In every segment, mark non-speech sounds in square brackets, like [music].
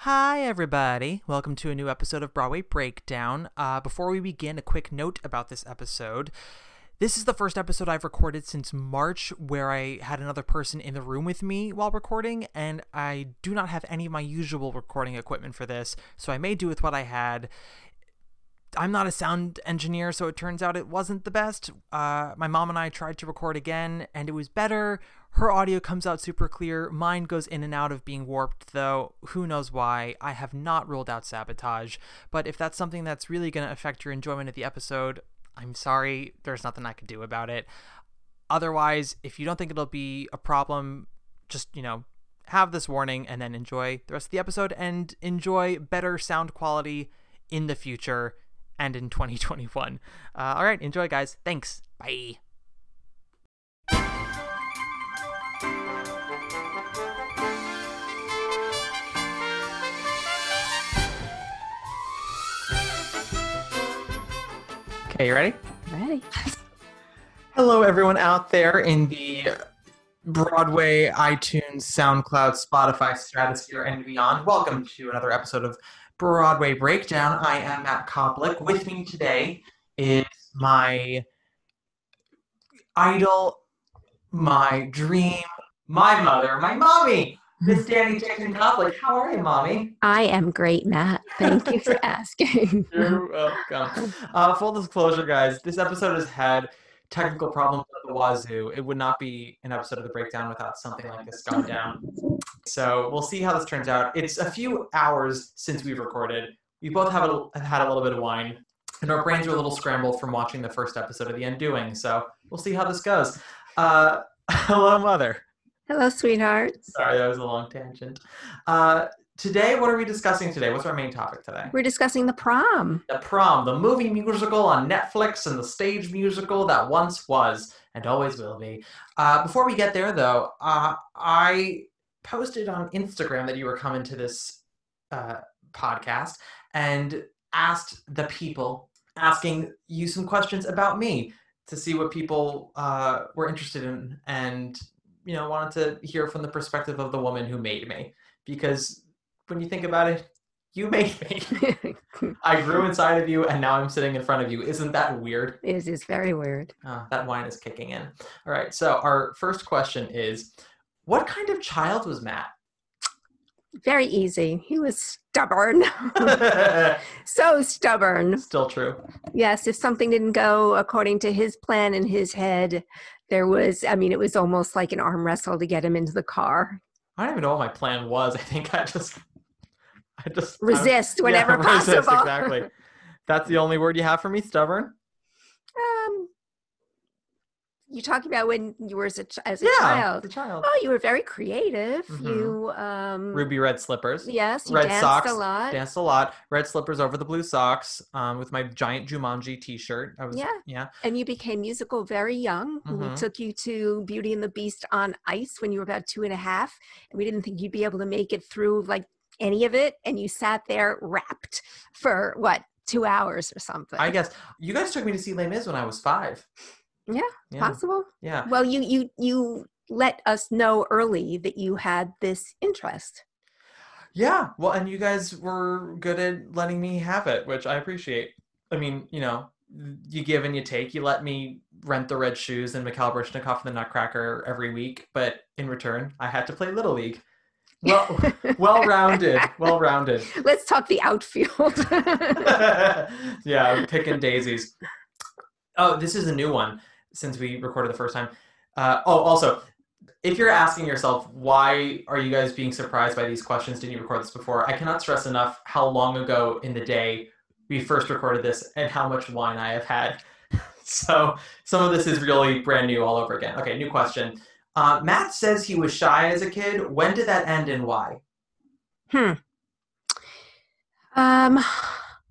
Hi, everybody. Welcome to a new episode of Broadway Breakdown. Uh, before we begin, a quick note about this episode. This is the first episode I've recorded since March where I had another person in the room with me while recording, and I do not have any of my usual recording equipment for this, so I made do with what I had. I'm not a sound engineer, so it turns out it wasn't the best. Uh, my mom and I tried to record again, and it was better. Her audio comes out super clear. Mine goes in and out of being warped, though. Who knows why? I have not ruled out sabotage. But if that's something that's really going to affect your enjoyment of the episode, I'm sorry. There's nothing I can do about it. Otherwise, if you don't think it'll be a problem, just, you know, have this warning and then enjoy the rest of the episode and enjoy better sound quality in the future and in 2021. Uh, all right, enjoy, guys. Thanks. Bye. Okay, you ready? Ready. Hello, everyone out there in the Broadway, iTunes, SoundCloud, Spotify, Stratosphere, and beyond. Welcome to another episode of Broadway Breakdown. I am Matt Koplik. With me today is my idol, my dream, my mother, my mommy, Miss Danny Jackson Koplik. How are you, mommy? I am great, Matt. Thank you for [laughs] asking. You're welcome. Uh, full disclosure, guys, this episode has had technical problems at the wazoo. It would not be an episode of the breakdown without something like this gone down. So we'll see how this turns out. It's a few hours since we've recorded. We both have, a, had a little bit of wine, and our brains are a little scrambled from watching the first episode of The Undoing. So we'll see how this goes. Uh, [laughs] hello, mother. Hello, sweethearts. Sorry, that was a long tangent. Uh, today, what are we discussing today? What's our main topic today? We're discussing the prom. The Prom, the movie musical on Netflix and the stage musical that once was and always will be. Uh, before we get there, though, uh, I posted on Instagram that you were coming to this uh, podcast and asked the people, asking you some questions about me to see what people uh, were interested in and you know wanted to hear from the perspective of the woman who made me because when you think about it you [laughs] made me i grew inside of you and now i'm sitting in front of you isn't that weird It is very weird. oh, that wine is kicking in all right so our first question is what kind of child was matt Very easy. He was stubborn. [laughs] so stubborn. still true Yes, if something didn't go according to his plan in his head, there was, I mean, it was almost like an arm wrestle to get him into the car. i don't even know what my plan was [laughs] i think i just i just I- Resist yeah, whenever [laughs] resist, possible. exactly that's the only word you have for me stubborn you talking about when you were as a, as a yeah child. the child Oh, you were very creative. Mhm. You, um, ruby red slippers yes, you red danced socks a lot. danced a lot red slippers over the blue socks um, with my giant jumanji t-shirt i was Yeah. yeah And you became musical very young. We Mhm. took you to Beauty and the Beast on ice when you were about two and a half. And we didn't think you'd be able to make it through like any of it. And you sat there wrapped for what, two hours or something? i guess you guys took me to see les mis when i was five Yeah, yeah Possible. yeah Well, you you you let us know early that you had this interest. yeah well and you guys were good at letting me have it which i appreciate I mean, you know, you give and you take. You let me rent the red shoes and Mikhail Baryshnikov and the Nutcracker every week, but in return, I had to play Little League. Well, [laughs] well rounded, well rounded. Let's talk the outfield. [laughs] yeah, picking daisies. Oh, this is a new one since we recorded the first time. Uh, oh, also, if you're asking yourself why are you guys being surprised by these questions, didn't you record this before? I cannot stress enough how long ago in the day we first recorded this and how much wine I have had. [laughs] so some of this is really brand new all over again. Okay, new question. Uh, Matt says he was shy as a kid. When did that end and why? hmm. Um,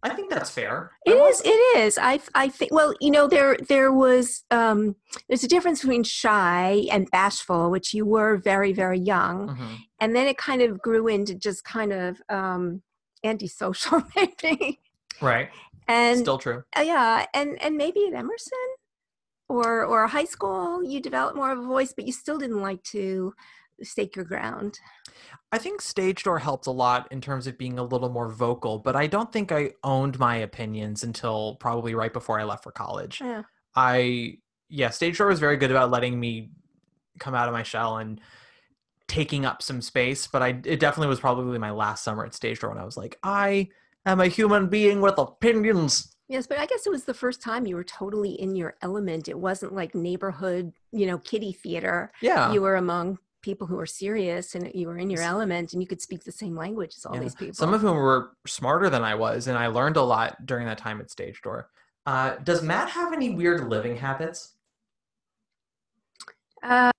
I think that's fair. It is. It is. I. I think. Well, you know, there there was um, there's a difference between shy and bashful, which you were very very young, Mhm. and then it kind of grew into just kind of um, antisocial, [laughs] maybe. Right. And Still true. uh, yeah, and and maybe at Emerson or or high school, you developed more of a voice, but you still didn't like to stake your ground. I think Stage Door helped a lot in terms of being a little more vocal, but I don't think I owned my opinions until probably right before I left for college. Yeah. I yeah, Stage Door was very good about letting me come out of my shell and taking up some space, but I it definitely was probably my last summer at Stage Door when I was like, I am a human being with opinions. Yes, but I guess it was the first time you were totally in your element. It wasn't like neighborhood, you know, kiddie theater. Yeah. You were among people who were serious and you were in your element and you could speak the same language as all Yeah. these people. Some of whom were smarter than I was, and I learned a lot during that time at Stage Door. Uh, does Matt have any weird living habits? Uh,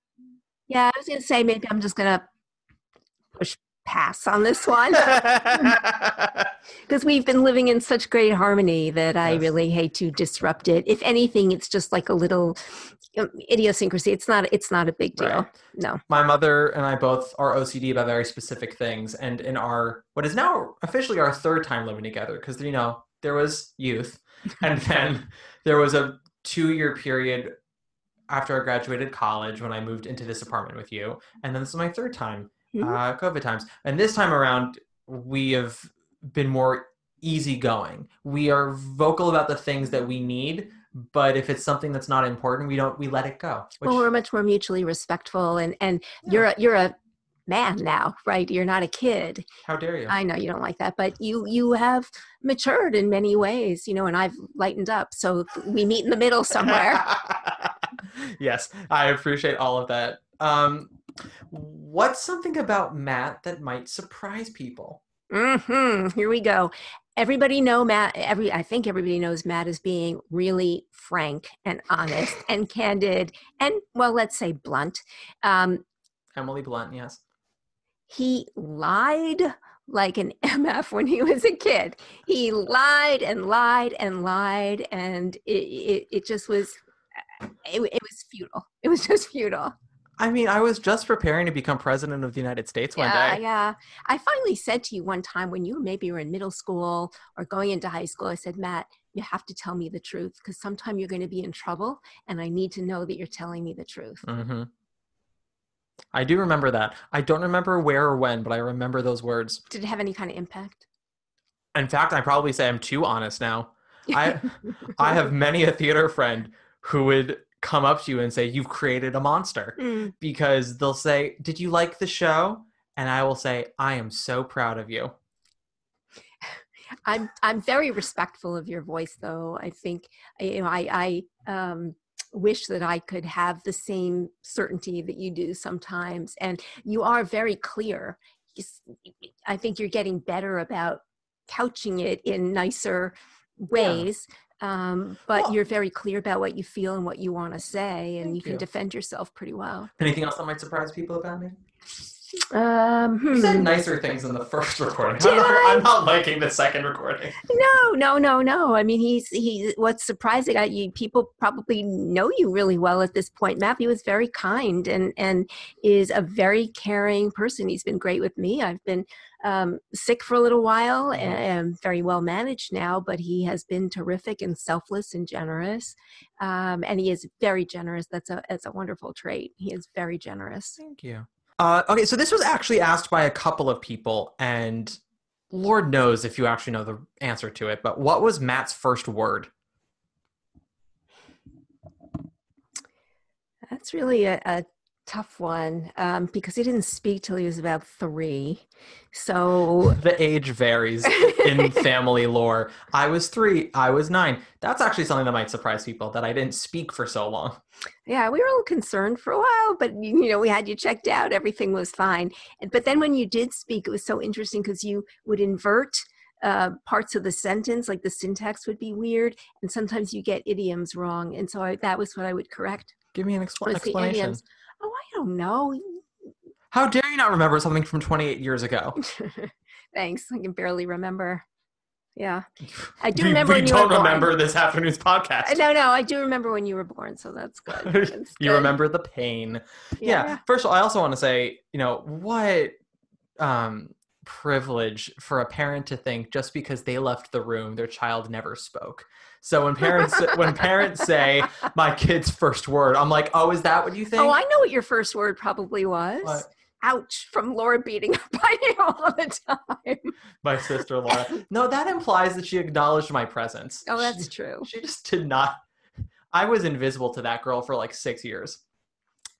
yeah, I was going to say maybe I'm just going to push pass on this one [laughs] because we've been living in such great harmony that I really hate to disrupt it. If anything, it's just like a little um, idiosyncrasy. It's not. It's not a big deal. Right. No. my mother and I both are OCD about very specific things, and in our what is now officially our third time living together, because you know there was youth, [laughs] and then there was a two-year period after I graduated college when I moved into this apartment with you, and then this is my third time, Mhm. uh, COVID times, and this time around we have been more easygoing. We are vocal about the things that we need. But if it's something that's not important, we don't we let it go. Which, well, we're much more mutually respectful, and and Yeah. you're a, you're a man now, right? You're not a kid. how dare you? I know you don't like that, but you you have matured in many ways, you know, and I've lightened up. So we meet in the middle somewhere. [laughs] yes, I appreciate all of that. Um, what's something about Matt that might surprise people? hmm Here we go. Everybody know Matt. Every I think everybody knows Matt as being really frank and honest [laughs] and candid and well, let's say blunt. Um, Emily Blunt, yes. he lied like an [laughs] MF when he was a kid. He lied and lied and lied, and it it, it just was it, it was futile. It was just futile. I mean, I was just preparing to become president of the United States one yeah, day. yeah. I finally said to you one time when you maybe were in middle school or going into high school, I said, Matt, you have to tell me the truth because sometime you're going to be in trouble, and I need to know that you're telling me the truth. Mm-hmm. I do remember that. I don't remember where or when, but I remember those words. Did it have any kind of impact? In fact, I probably say I'm too honest now. I [laughs] I have many a theater friend who would come up to you and say, You've created a monster. Mm. Because they'll say, Did you like the show? And I will say, I am so proud of you. I'm I'm very respectful of your voice, though. I think you know I I um, wish that I could have the same certainty that you do sometimes, and you are very clear. I think you're getting better about couching it in nicer ways. Um, but Well- you're very clear about what you feel and what you want to say, and Thank you can defend yourself pretty well. Anything else that might surprise people about me? Um, You said hmm. nicer things in the [laughs] first recording. Did I'm, not, I? I'm not liking the second recording. No, no, no, no. I mean, he's he. What's surprising, I, you people probably know you really well at this point. Matthew is very kind and and is a very caring person. He's been great with me. I've been um, sick for a little while Mhm. and very well managed now, but he has been terrific and selfless and generous. Um, and he is very generous. That's a that's a wonderful trait. He is very generous. Thank you. Uh, okay, so this was actually asked by a couple of people, and Lord knows if you actually know the answer to it, but what was Matt's first word? That's really a, a tough one um, because he didn't speak till he was about three. So The age varies in [laughs] family lore. I was three, I was nine. That's actually something that might surprise people that I didn't speak for so long. yeah, we were a little concerned for a while, but you you know we had you checked out. Everything was fine. But then when you did speak, it was so interesting because you would invert. Uh, parts of the sentence, like the syntax, would be weird, and sometimes you get idioms wrong. And so I, that was what I would correct. Give me an expl- explanation. idioms. Oh, I don't know. How dare you not remember something from 28 years ago? [laughs] Thanks. I can barely remember. Yeah, [sighs] I do we, remember we when you were don't born. remember this afternoon's podcast. No, no, I do remember when you were born, so that's good. [laughs] That's you good. remember the pain. Yeah. First of all, I also want to say, you know, what um privilege for a parent to think just because they left the room, their child never spoke. So when parents when parents say my kid's first word, I'm like, oh, is that what you think? Oh, I know what your first word probably was. What? Ouch! From Laura beating up [laughs] on you all the time. my sister Laura. No, that implies that she acknowledged my presence. Oh, that's She- true. She just did not. I was invisible to that girl for like six years.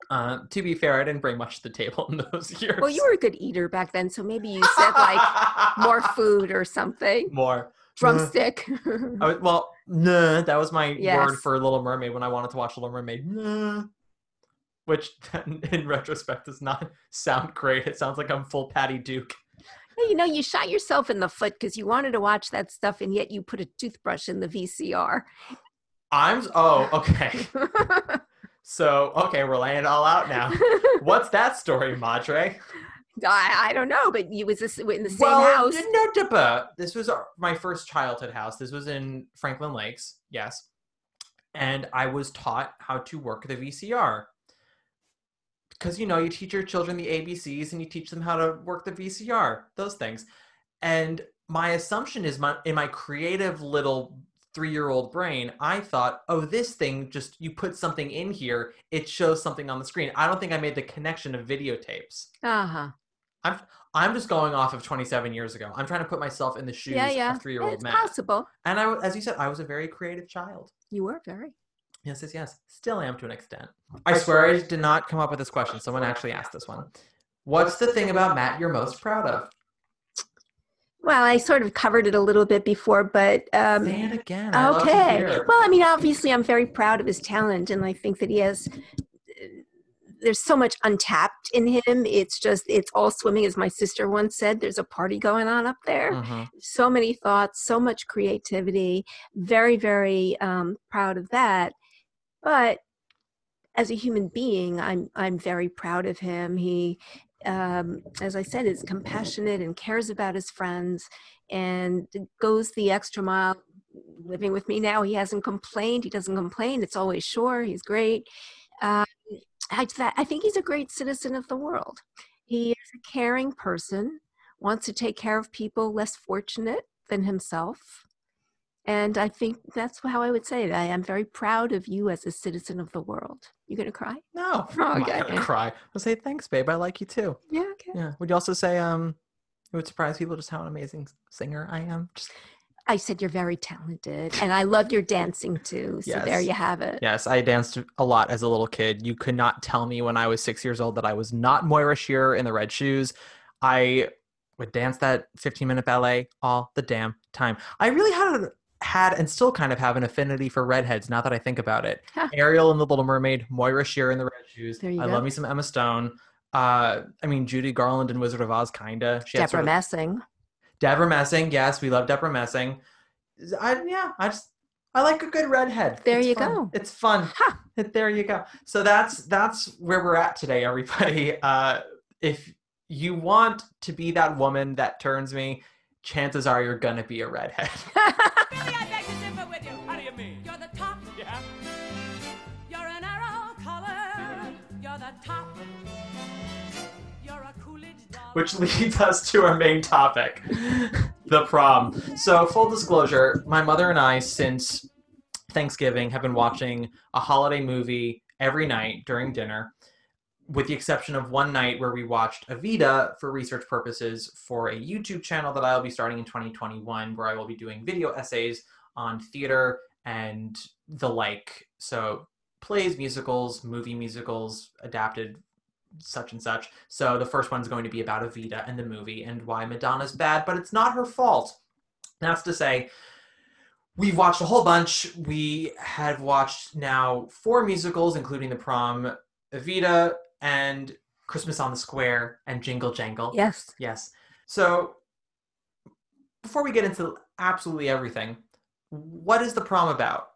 Uh, to be fair, I didn't bring much to the table in those [laughs] years. Well, you were a good eater back then, so maybe you said like more [laughs] food or something. more. Drumstick. I was, well, nah, that was my word Yes. for Little Mermaid when I wanted to watch Little Mermaid. Nah. Which, [laughs] in retrospect, does not sound great. It sounds like I'm full Patty Duke. You know, you shot yourself in the foot because you wanted to watch that stuff, and yet you put a toothbrush in the VCR. I'm. Oh, okay. [laughs] So, okay, we're laying it all out now. [laughs] What's that story, Madre? I, I don't know, but you was this in the same well, house. no, Dippa. This was our- my first childhood house. This was in Franklin Lakes, yes. And I was taught how to work the VCR. Because, you know, you teach your children the ABCs and you teach them how to work the VCR, those things. And my assumption is my in my creative little three year old brain, I thought, oh, this thing just you put something in here, it shows something on the screen. I don't think I made the connection of videotapes. Uh huh. I'm I'm just going off of 27 years ago. I'm trying to put myself in the shoes Yeah, yeah. of three year old It's Matt. possible. And I, as you said, I was a very creative child. You were very. Yes, yes, yes. Still am to an extent. I swear I did not come up with this question. Someone actually asked this one. What's the thing about Matt you're most proud of? Well, I sort of covered it a little bit before, but um, Say it again. I love to okay. hear. Well, I mean, obviously, I'm very proud of his talent, and I think that he has. There's so much untapped in him. It's just, it's all swimming, as my sister once said. There's a party going on up there. Mhm. So many thoughts, so much creativity. Very, very um, proud of that. But as a human being, I'm I'm very proud of him. He, um, as I said, is compassionate and cares about his friends, and goes the extra mile. Living with me now, he hasn't complained. He doesn't complain. It's always sure. He's great. Um, I, that, I think he's a great citizen of the world. He is a caring person, wants to take care of people less fortunate than himself. And I think that's how I would say it. I am very proud of you as a citizen of the world. You gonna cry? No, [laughs] Oh, I'm okay. not gonna cry. I'll say thanks, babe. I like you too. Yeah, okay. Yeah. Would you also say um, it would surprise people just how an amazing singer I am? Just I said you're very talented, and I love your dancing too. So there you have it. Yes, I danced a lot as a little kid. You could not tell me when I was six years old that I was not Moira Shearer in the red shoes. I would dance that 15 minute ballet all the damn time. I really had a, had and still kind of have an affinity for redheads now that I think about it. Ariel in the Little Mermaid, Moira Shearer in the red shoes. There you I go. love me some Emma Stone. Uh, I mean Judy Garland in Wizard of Oz, kinda. She had Deborah sort of- Messing. Deborah Messing, yes, we love Deborah Messing. I yeah, I just I like a good redhead. There It's you fun. go. It's fun. Ha! [laughs] There you go. So that's that's where we're at today, everybody. [laughs] Uh, if you want to be that woman that turns me, chances are you're gonna be a redhead. [laughs] Billy, I beg to differ with you. How do you mean? Which [laughs] leads us to our main topic, the prom. So, full disclosure, my mother and I, since Thanksgiving, have been watching a holiday movie every night during dinner. with the exception of one night where we watched Evita for research purposes for a YouTube channel that I'll be starting in 2021, where I will be doing video essays on theater and the like. So, plays, musicals, movie musicals, adapted such and such. So, the first one's going to be about Evita and the movie and why Madonna's bad, but it's not her fault. That's to say, we've watched a whole bunch. We have watched now four musicals, including The Prom, Evita, and Christmas on the Square, and Jingle Jangle. Yes. Yes. So before we get into absolutely everything, what is the prom about?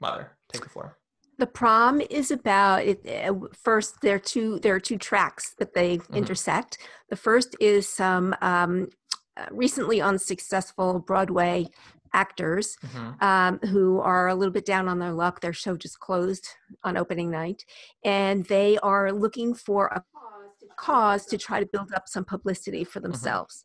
Mother, take the floor. The prom is about it. uh, First, there are two. There are two tracks that they Mhm. intersect. The first is some um, uh, recently unsuccessful Broadway actors Mhm. um, who are a little bit down on their luck. Their show just closed on opening night, and they are looking for a cause to try to build up some publicity for themselves.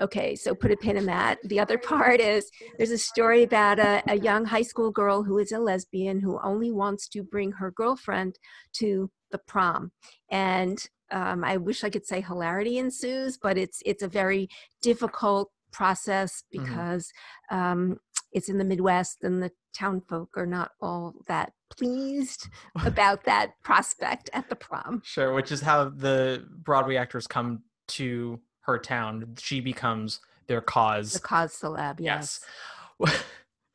Okay, so put a pin in that. The other part is there's a story about a, a young high school girl who is a lesbian who only wants to bring her girlfriend to the prom. And um, I wish I could say hilarity ensues, but it's it's a very difficult process Mhm. because um, it's in the Midwest and the town folk are not all that pleased [laughs] about that prospect at the prom. Sure, which is how the Broadway actors come to her town. She becomes their cause. The cause celeb, yes. Yes.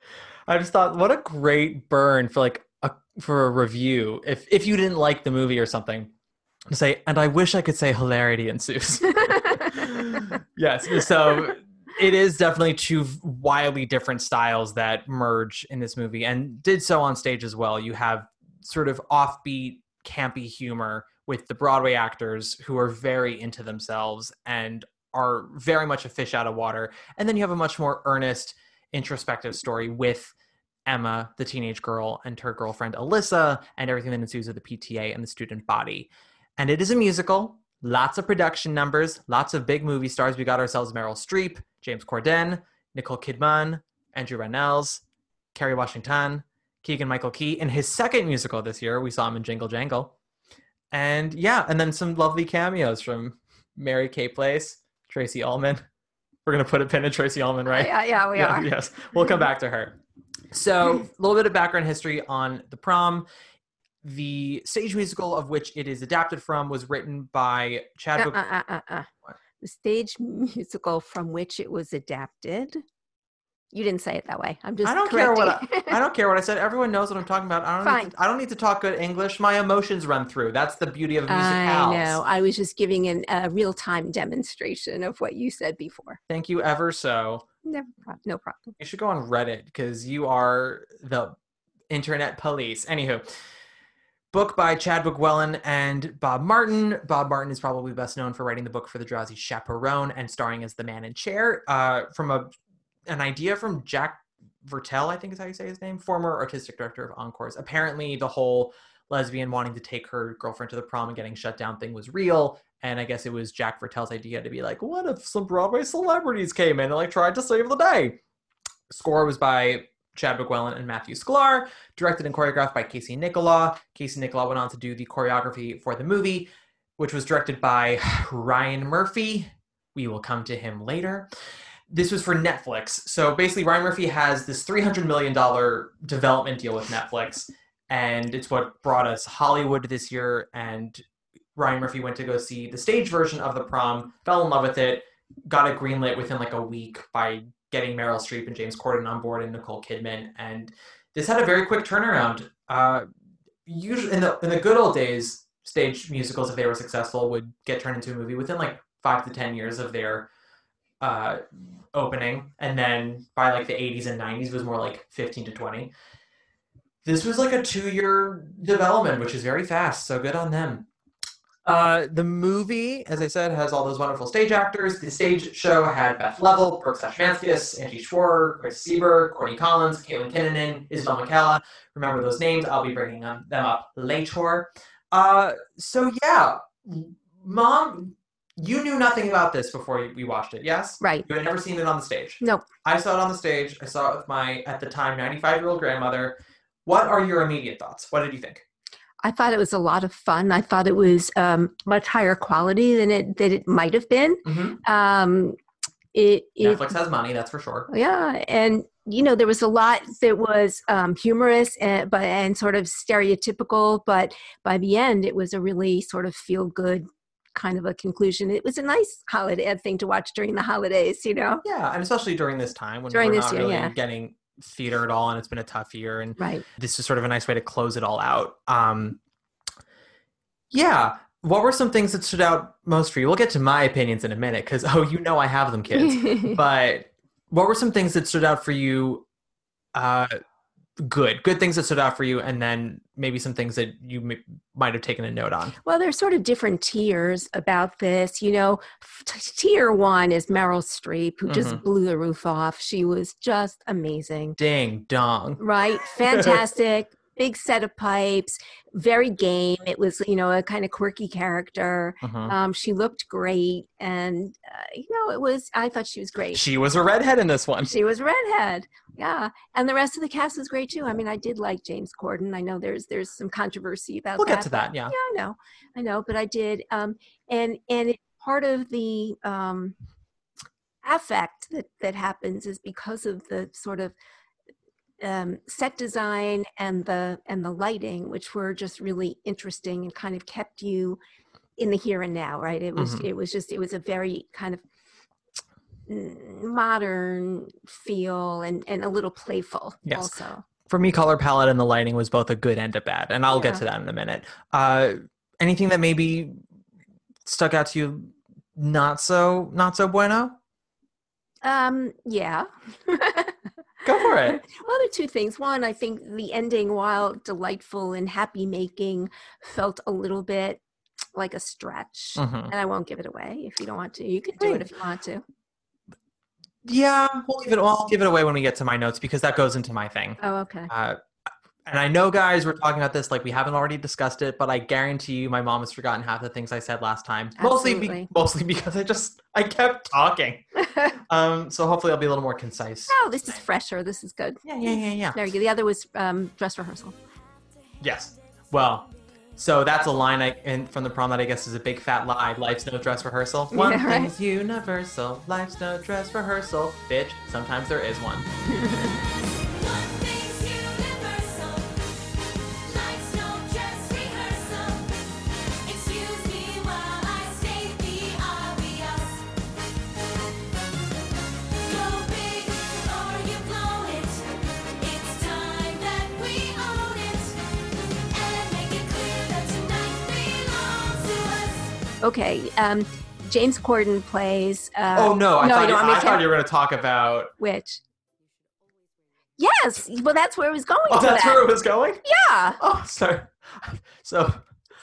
[laughs] I just thought, what a great burn for like a for a review. If if you didn't like the movie or something, to say, and I wish I could say hilarity ensues. [laughs] yes. So it is definitely two wildly different styles that merge in this movie and did so on stage as well. You have sort of offbeat, campy humor with the Broadway actors who are very into themselves and are very much a fish out of water. And then you have a much more earnest, introspective story with Emma, the teenage girl, and her girlfriend Alyssa, and everything that ensues with the PTA and the student body. And it is a musical, lots of production numbers, lots of big movie stars. We got ourselves Meryl Streep, James Corden, Nicole Kidman, Andrew Rannells, Kerry Washington, Keegan Michael Key. In his second musical this year, we saw him in Jingle Jangle. And yeah, and then some lovely cameos from Mary Kay Place, Tracey Ullman. We're gonna put a pin in Tracey Ullman, right? Yeah, yeah, we are. Yes, we'll come back to her. So, a little bit of background history on the prom. The stage musical of which it is adapted from was written by Chadwick. Uh, uh, uh, uh. What? The stage musical from which it was adapted. You didn't say it that way. I'm just. I don't care what I. I don't [laughs] care what I said. Everyone knows what I'm talking about. I don't. Need to, I don't need to talk good English. My emotions run through. That's the beauty of music. I know. I was just giving an, a real time demonstration of what you said before. Thank you ever so. Never, no problem. You should go on Reddit because you are the internet police. Anywho, book by Chad Beguelin and Bob Martin. Bob Martin is probably best known for writing the book for the Drowsy Chaperone and starring as the man in chair. Uh, from a an idea from Jack Viertel, I think is how you say his name, former artistic director of Encores. Apparently, the whole lesbian wanting to take her girlfriend to the prom and getting shut down thing was real. And I guess it was Jack Viertel's idea to be like, what if some Broadway celebrities came in and like tried to save the day? Score was by Chad Beguelin and Matthew Sklar, directed and choreographed by Casey Nicholaw. Casey Nicholaw went on to do the choreography for the movie, which was directed by [sighs] Ryan Murphy. We will come to him later. This was for Netflix. So basically, Ryan Murphy has this $300 million development deal with Netflix, and it's what brought us Hollywood this year. And Ryan Murphy went to go see the stage version of The Prom, fell in love with it, got it greenlit within like a week by getting Meryl Streep and James Corden on board and Nicole Kidman. And this had a very quick turnaround. Uh, usually, in the in the good old days, stage musicals, if they were successful, would get turned into a movie within like five to ten years of their uh, opening, and then by like the 80s and 90s, it was more like 15 to 20. This was like a two-year development, which is very fast. So good on them. Uh, the movie, as I said, has all those wonderful stage actors. The stage show had Beth Leavel, Brooks Ashmanskas, Angie Schworer, Chris Sieber, Courtenay Collins, Caitlin Kinnunen, Isabelle McCalla. Remember those names. I'll be bringing them them up later. Uh, so yeah, Mom, you knew nothing about this before we watched it, yes? Right. You had never seen it on the stage. Nope. I saw it on the stage. I saw it with my, at the time, 95 year old grandmother. What are your immediate thoughts? What did you think? I thought it was a lot of fun. I thought it was um, much higher quality than it that it might have been. Mhm. Um, it, it Netflix has money, that's for sure. yeah, and you know there was a lot that was um, humorous and but and sort of stereotypical, but by the end it was a really sort of feel good kind of a conclusion. It was a nice holiday thing to watch during the holidays, you know. Yeah, and especially during this time when During we're this not year, really yeah. getting theater at all, and it's been a tough year, and Right. this is sort of a nice way to close it all out. Um, yeah, what were some things that stood out most for you? We'll get to my opinions in a minute because oh, you know I have them, kids. [laughs] but what were some things that stood out for you? Uh, good, good things that stood out for you, and then maybe some things that you m- might have taken a note on. Well, there's sort of different tiers about this. You know, t- tier one is Meryl Streep, who just Mhm. blew the roof off. She was just amazing. Ding dong. Right? Fantastic. Big set of pipes, very game. It was, you know, a kind of quirky character. Mhm. Um, she looked great. And, uh, you know, it was, I thought she was great. She was a redhead in this one. She was redhead, yeah, and the rest of the cast was great too. I mean, I did like James Corden. I know there's there's some controversy about We'll that. get to that, yeah. yeah, I know, I know, but I did. Um, and and it, part of the um, affect that that happens is because of the sort of um, set design and the and the lighting, which were just really interesting and kind of kept you in the here and now. Right? It was Mhm. it was just it was a very kind of modern feel and and a little playful Yes. also. for me, color palette and the lighting was both a good and a bad, and I'll get to that in a minute. Uh, anything that maybe stuck out to you, not so not so bueno? Um, yeah. [laughs] Go for it. [laughs] Well, there are two things. One, I think the ending, while delightful and happy making, felt a little bit like a stretch. Mhm. And I won't give it away if you don't want to. You can do it if you want to. Yeah, we'll leave it. I'll give it away when we get to my notes because that goes into my thing. Oh, okay. Uh, and I know, guys, we're talking about this like we haven't already discussed it, but I guarantee you, my mom has forgotten half the things I said last time. Mostly, be- Absolutely. mostly because I just I kept talking. [laughs] Um, so hopefully, I'll be a little more concise. oh, this is fresher. This is good. Yeah, yeah, yeah, yeah. Very good. The other was um, dress rehearsal. Yes. Well, so that's a line I, in, from the prom that I guess is a big fat lie. Life's no dress rehearsal. One Yeah, right. thing's universal. Life's no dress rehearsal. Bitch, sometimes there is one. [laughs] Okay. Um, James Corden plays. Uh, oh no, I no, thought, you you, don't want me I thought you were going to talk about. Which? Yes. Well, that's where it was going. Oh, that's that. where it was going. Yeah. Oh, sorry. So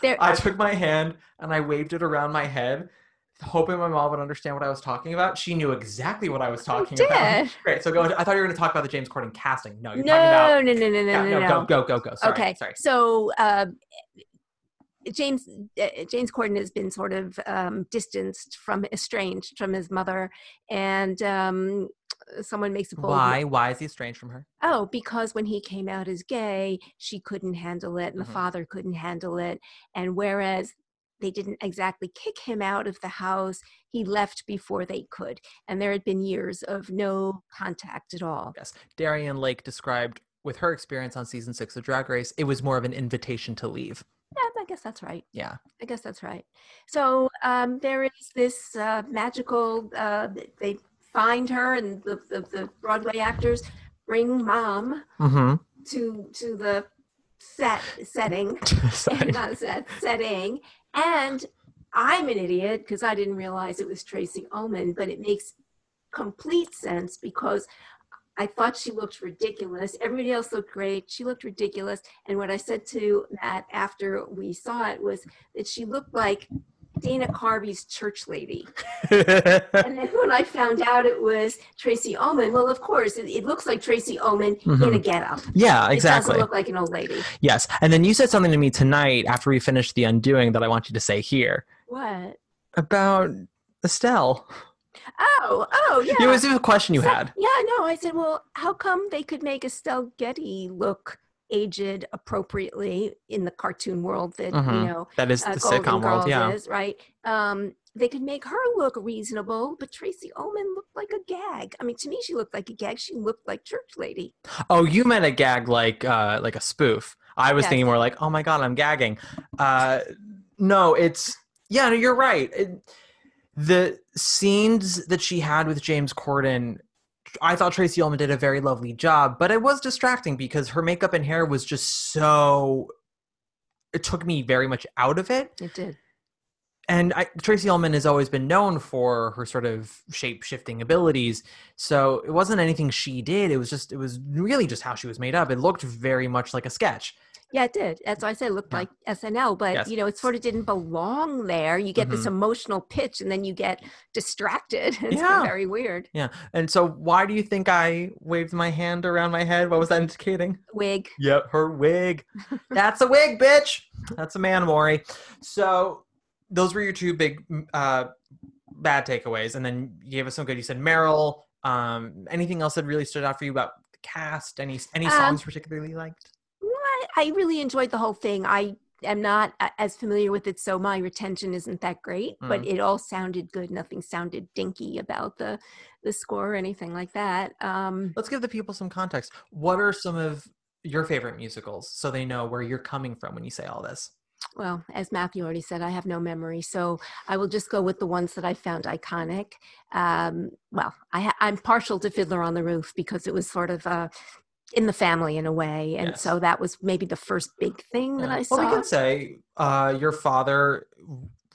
There. I took my hand and I waved it around my head, hoping my mom would understand what I was talking about. She knew exactly what I was talking about. did. Great. So go. I thought you were going to talk about the James Corden casting. No, you're no, talking about. no, no, no, no, Yeah, no, no. Go, go, go, go. Sorry. okay. Sorry. So uh, James uh, James Corden has been sort of um, distanced from estranged from his mother, and um, someone makes a bold Why? Why is he estranged from her? Oh, because when he came out as gay, she couldn't handle it, and Mhm. the father couldn't handle it. And whereas they didn't exactly kick him out of the house, he left before they could. And there had been years of no contact at all. Yes. Darienne Lake described with her experience on season six of Drag Race, it was more of an invitation to leave. Yeah, guess that's right. Yeah. I guess that's right. So um, there is this uh, magical. Uh, they find her, and the, the, the Broadway actors bring mom Mm-hmm. to to the set setting, [laughs] not [laughs] a set setting, and I'm an idiot because I didn't realize it was Tracey Ullman, but it makes complete sense because I thought she looked ridiculous. Everybody else looked great. She looked ridiculous. And what I said to Matt after we saw it was that she looked like Dana Carvey's church lady. [laughs] And then when I found out it was Tracey Ullman, well, of course, it, it looks like Tracey Ullman in mm-hmm. a getup. yeah, exactly. It doesn't look like an old lady. Yes. And then you said something to me tonight after we finished the undoing that I want you to say here What? about Estelle. Oh, oh, yeah. It was a question you So- had. Yeah, no. I said, well, how come they could make Estelle Getty look aged appropriately in the cartoon world that Mhm. you know That is uh, the sitcom world, yeah. is, right? Um, they could make her look reasonable, but Tracey Ullman looked like a gag. I mean, to me, she looked like a gag. She looked like church lady. Oh, you meant a gag like uh like a spoof. I was Yes. thinking more like, oh my god, I'm gagging. Uh no, it's yeah, no, you're right. It- the scenes that she had with James Corden, I thought Tracey Ullman did a very lovely job, but it was distracting because her makeup and hair was just so it took me very much out of it. It did. And I, Tracey Ullman has always been known for her sort of shape shifting abilities. So it wasn't anything she did. It was just, it was really just how she was made up. It looked very much like a sketch. Yeah, it did. That's why I said it looked Yeah. like SNL, but Yes. you know, it sort of didn't belong there. You get this Mhm. emotional pitch and then you get distracted. [laughs] It's Yeah. very weird. Yeah. And so why do you think I waved my hand around my head? What was that indicating? Wig. Yep, her wig. That's a wig, bitch. That's a man, Maury. So those were your two big uh, bad takeaways, and then you gave us some good. You said Meryl. Um, anything else that really stood out for you about the cast? Any any Um, songs particularly liked? I, I really enjoyed the whole thing. I am not as familiar with it, so my retention isn't that great. But Mm. it all sounded good. Nothing sounded dinky about the the score or anything like that. Um, Let's give the people some context. What are some of your favorite musicals so they know where you're coming from when you say all this? Well, as Matthew already said, I have no memory, so I will just go with the ones that I found iconic. Um, well, I, ha- I'm partial to Fiddler on the Roof because it was sort of uh, in the family in a way, and Yes. so that was maybe the first big thing that Yeah. I saw. Well, we can say uh, your father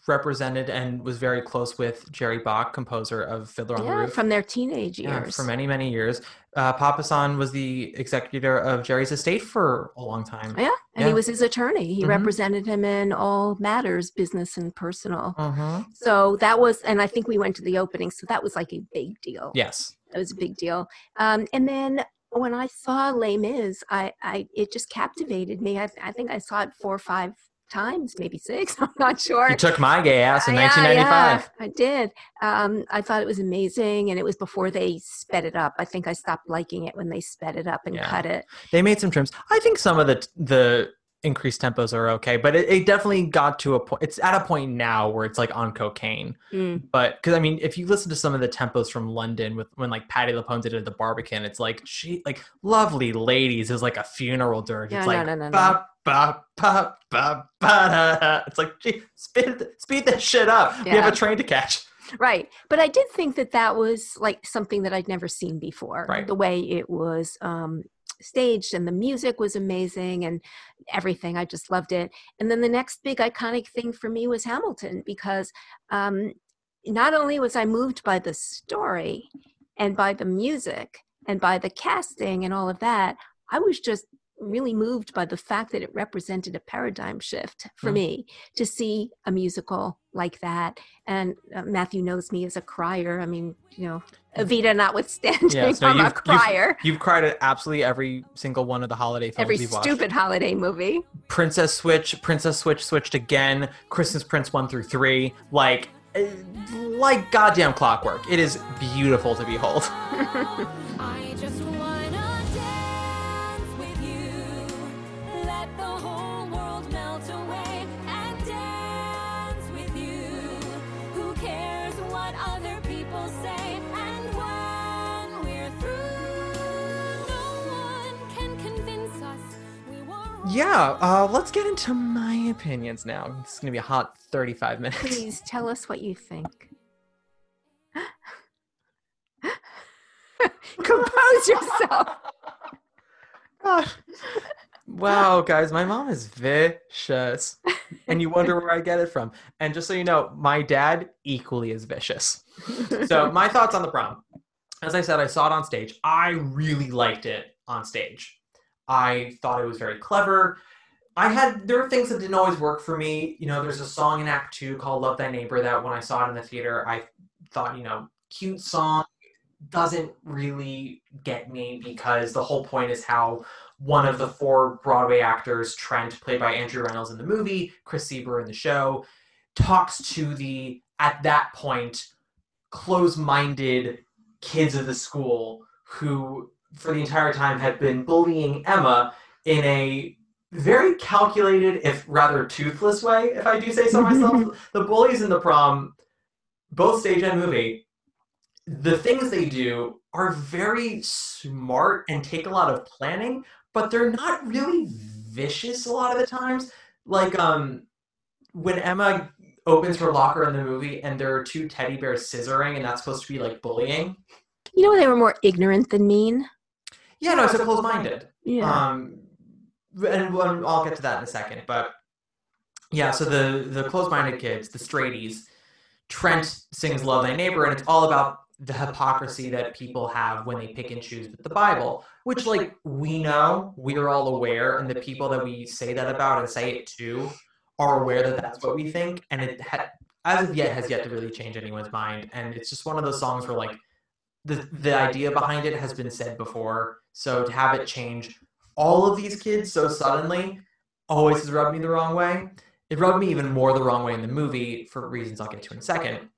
represented and was very close with Jerry Bock, composer of Fiddler on the Roof. from their teenage Yeah, years. for many, many years. Uh, Papa San was the executor of Jerry's estate for a long time. Yeah, and Yeah. he was his attorney. He Mhm. represented him in all matters, business and personal. Uh-huh. So that was, and I think we went to the opening, so that was like a big deal. Yes. It was a big deal. Um, and then when I saw Les Mis, I, I it just captivated me. I, I think I saw it four or five times, maybe six. [laughs] I'm not sure. You took my gas in Uh, yeah, 1995. yeah, I did. Um, I thought it was amazing, and it was before they sped it up. I think I stopped liking it when they sped it up and Yeah. cut it. They made some trims. I think some of the the increased tempos are okay, but it, it definitely got to a point. It's at a point now where it's like on cocaine. Mm. But because I mean, if you listen to some of the tempos from London with when like Patti LuPone did it at the Barbican, it's like she like lovely ladies is like a funeral dirge. Yeah, it's no, like no, no, ba ba ba ba ba da. It's like gee, speed speed that shit up. We have a train to catch. Right. But I did think that that was like something that I'd never seen before. Right. The way it was um, staged and the music was amazing and everything. I just loved it. And then the next big iconic thing for me was Hamilton because um, not only was I moved by the story and by the music and by the casting and all of that, I was just really moved by the fact that it represented a paradigm shift for Mm. me to see a musical like that and uh, Matthew knows me as a crier. I mean, you know, Evita notwithstanding, Yes, no, I'm a you've- crier. You've, you've cried at absolutely every single one of the holiday films Every we've watched. stupid holiday movie. Princess Switch, Princess Switch switched again, Christmas Prince 1 through 3, like eh, like goddamn clockwork. It is beautiful to behold. [laughs] [laughs] Yeah, uh, let's get into my opinions now. It's gonna be a hot 35 minutes. Please tell us what you think. [laughs] Compose yourself. God. Wow, guys, my mom is vicious. And you wonder where I get it from. And just so you know, my dad equally is vicious. So, my thoughts on the prom. As I said, I saw it on stage. I really liked it on stage. I thought it was very clever. I had there are things that didn't always work for me. You know, there's a song in Act Two called "Love Thy Neighbor" that when I saw it in the theater, I thought, you know, cute song doesn't really get me because the whole point is how one of the four Broadway actors, Trent, played by Andrew Rannells in the movie, Chris Sieber in the show, talks to the at that point close-minded kids of the school who for the entire time had been bullying Emma in a very calculated, if rather toothless way, if I do say so myself. [laughs] the bullies in the prom, both stage and movie, the things they do are very smart and take a lot of planning, but they're not really vicious a lot of the times. Like um when Emma opens her locker in the movie and there are two teddy bears scissoring and that's supposed to be like bullying. You know, they were more ignorant than mean. Yeah, no, so closed minded. Yeah. Um, and we'll- I'll get to that in a second. But yeah, so the the closed-minded kids, the straighties, Trent sings "Love Thy Neighbor," and it's all about the hypocrisy that people have when they pick and choose with the Bible, which like we know, we are all aware, and the people that we say that about and say it to are aware that that's what we think, and it ha- as of yet has yet to really change anyone's mind. And it's just one of those songs where like the the idea behind it has been said before, so to have it change all of these kids so suddenly always has rubbed me the wrong way. It rubbed me even more the wrong way in the movie for reasons I'll get to in a second.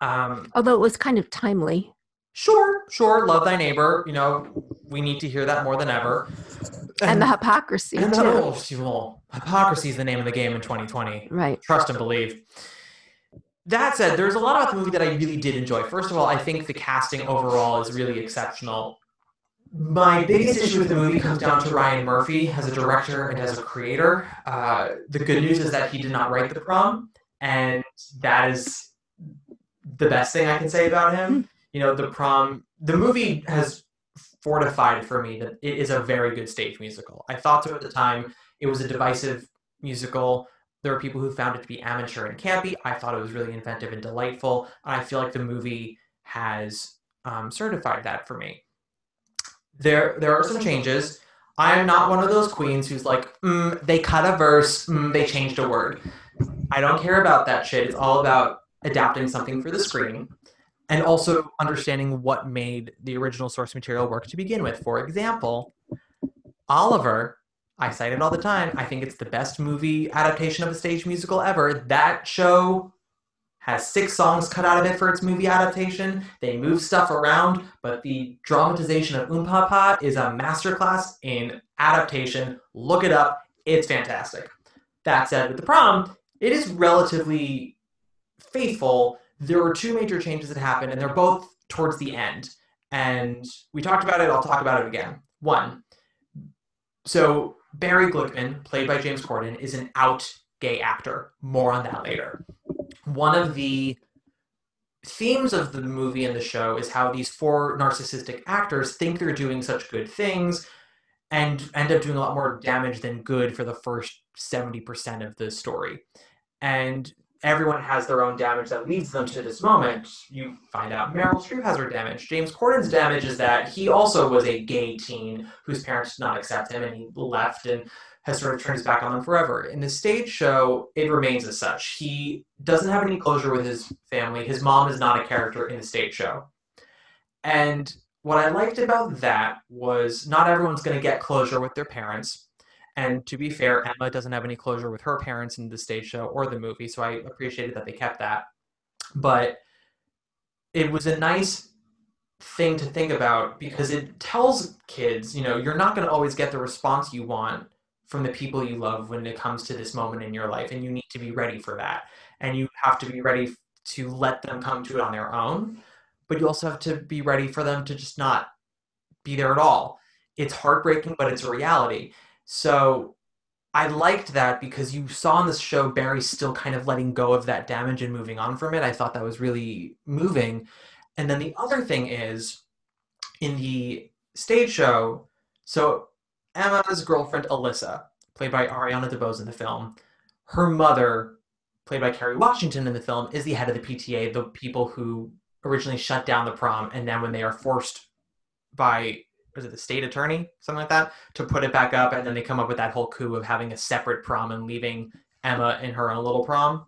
Um, Although it was kind of timely. sure, sure, love thy neighbor. You know, we need to hear that more than ever. And the hypocrisy, and the- oh, she- well, hypocrisy is the name of the game in 2020. Right. Trust and believe. That said, there's a lot about the movie that I really did enjoy. First of all, I think the casting overall is really exceptional. My biggest issue with the movie comes down to Ryan Murphy as a director and as a creator. Uh, the good news is that he did not write the prom, and that is the best thing I can say about him. You know, the prom, the movie has fortified for me that it is a very good stage musical. I thought so at the time. It was a divisive musical. There were people who found it to be amateur and campy. I thought it was really inventive and delightful. I feel like the movie has um, certified that for me. There, there are some changes. I am not one of those queens who's like, mm, they cut a verse, mm, they changed a word. I don't care about that shit. It's all about adapting something for the screen and also understanding what made the original source material work to begin with. For example, Oliver, I cite it all the time. I think it's the best movie adaptation of a stage musical ever. That show has six songs cut out of it for its movie adaptation. They move stuff around, but the dramatization of Oom-Pah-Pah is a masterclass in adaptation. Look it up. It's fantastic. That said, with the prom, it is relatively faithful. There were two major changes that happened, and they're both towards the end. And we talked about it, I'll talk about it again. One, so Barry Glickman, played by James Corden, is an out gay actor. More on that later. One of the themes of the movie and the show is how these four narcissistic actors think they're doing such good things and end up doing a lot more damage than good for the first 70% of the story. And everyone has their own damage that leads them to this moment. You find out Meryl Streep has her damage. James Corden's damage is that he also was a gay teen whose parents did not accept him and he left and has sort of turned his back on them forever. In the stage show, it remains as such. He doesn't have any closure with his family. His mom is not a character in the stage show. And what I liked about that was not everyone's going to get closure with their parents. And to be fair, Emma doesn't have any closure with her parents in the stage show or the movie, so I appreciated that they kept that. But it was a nice thing to think about because it tells kids, you know, you're not going to always get the response you want from the people you love when it comes to this moment in your life, and you need to be ready for that. And you have to be ready to let them come to it on their own, but you also have to be ready for them to just not be there at all. It's heartbreaking, but it's a reality. So I liked that because you saw in this show Barry still kind of letting go of that damage and moving on from it. I thought that was really moving. And then the other thing is in the stage show, so Emma's girlfriend Alyssa, played by Ariana DeBose in the film, her mother, played by Kerry Washington in the film, is the head of the PTA, the people who originally shut down the prom, and then when they are forced by was it the state attorney, something like that, to put it back up, and then they come up with that whole coup of having a separate prom and leaving Emma in her own little prom.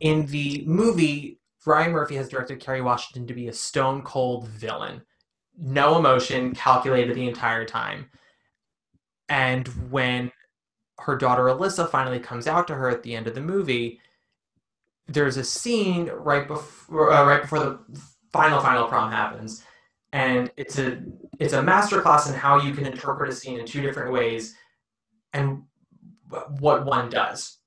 In the movie, Ryan Murphy has directed Kerry Washington to be a stone cold villain. No emotion, calculated the entire time. And when her daughter Alyssa finally comes out to her at the end of the movie, there's a scene right before uh, right before the final final prom happens and it's a it's a masterclass in how you can interpret a scene in two different ways and what one does.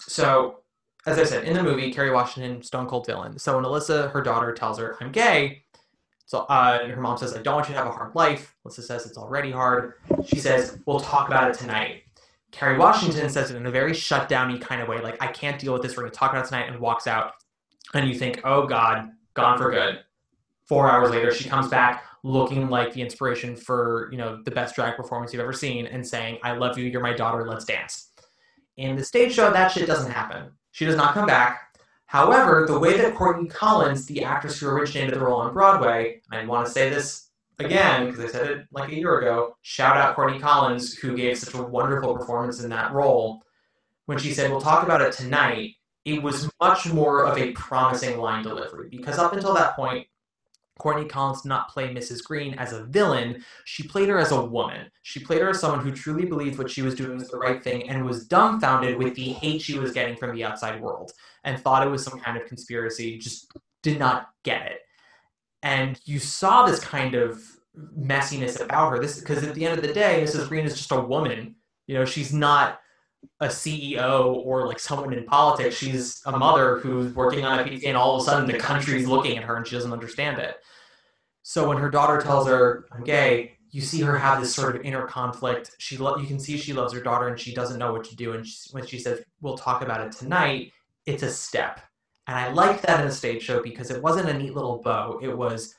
So, as I said in the movie, Kerry Washington, Stone Cold villain. So when Alyssa, her daughter, tells her, "I'm gay," so uh, her mom says, "I don't want you to have a hard life." Alyssa says, "It's already hard." She says, "We'll talk about it tonight." Kerry Washington says it in a very shut downy kind of way, like, I can't deal with this, we're gonna talk about it tonight, and walks out. And you think, oh God, gone for good. Four hours later, she comes back looking like the inspiration for, you know, the best drag performance you've ever seen and saying, I love you, you're my daughter, let's dance. In the stage show, that shit doesn't happen. She does not come back. However, the way that Courtenay Collins, the actress who originated the role on Broadway, and I want to say this again, because I said it like a year ago, shout out Courtenay Collins, who gave such a wonderful performance in that role. When she said, We'll talk about it tonight, it was much more of a promising line delivery. Because up until that point, Courtenay Collins did not play Mrs. Greene as a villain. She played her as a woman. She played her as someone who truly believed what she was doing was the right thing and was dumbfounded with the hate she was getting from the outside world and thought it was some kind of conspiracy, just did not get it and you saw this kind of messiness about her. This because at the end of the day, Mrs. Greene is just a woman. You know, she's not a CEO or like someone in politics. She's a mother who's working on a PTA, and all of a sudden the country's looking at her and she doesn't understand it. So when her daughter tells her, "I'm gay," you see her have this sort of inner conflict. She lo- you can see she loves her daughter and she doesn't know what to do. And she, when she says, "We'll talk about it tonight," it's a step. And I liked that in a stage show because it wasn't a neat little bow. It was,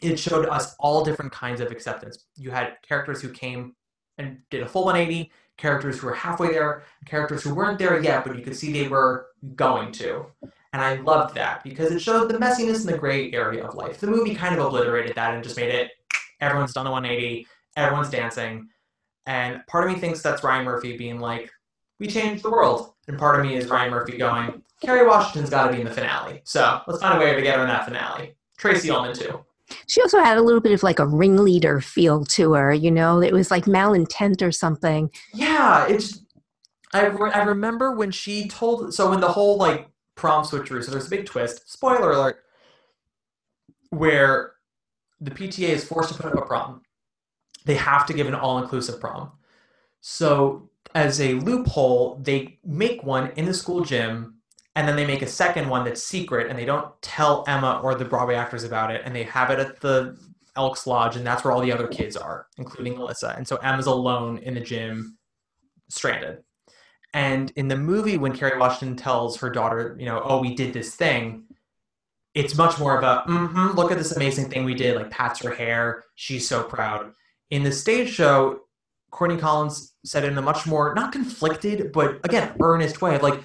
it showed us all different kinds of acceptance. You had characters who came and did a full 180, characters who were halfway there, characters who weren't there yet, but you could see they were going to. And I loved that because it showed the messiness and the gray area of life. The movie kind of obliterated that and just made it everyone's done a 180, everyone's dancing. And part of me thinks that's Ryan Murphy being like, we changed the world. And part of me is Ryan Murphy going, Kerry Washington's got to be in the finale. So let's find a way to get her in that finale. Tracey Ullman, too. She also had a little bit of like a ringleader feel to her, you know, it was like malintent or something. Yeah, it's. I, re- I remember when she told. So when the whole like prom switcheroo, so there's a big twist. Spoiler alert. Where the PTA is forced to put up a prom. They have to give an all inclusive prom. So as a loophole, they make one in the school gym and then they make a second one that's secret and they don't tell Emma or the Broadway actors about it and they have it at the Elks Lodge and that's where all the other kids are, including Alyssa. And so Emma's alone in the gym, stranded. And in the movie, when Kerry Washington tells her daughter, you know, oh, we did this thing, it's much more of a, mm-hmm, look at this amazing thing we did, like pats her hair, she's so proud. In the stage show, Courtenay Collins said in a much more, not conflicted, but again, earnest way of like,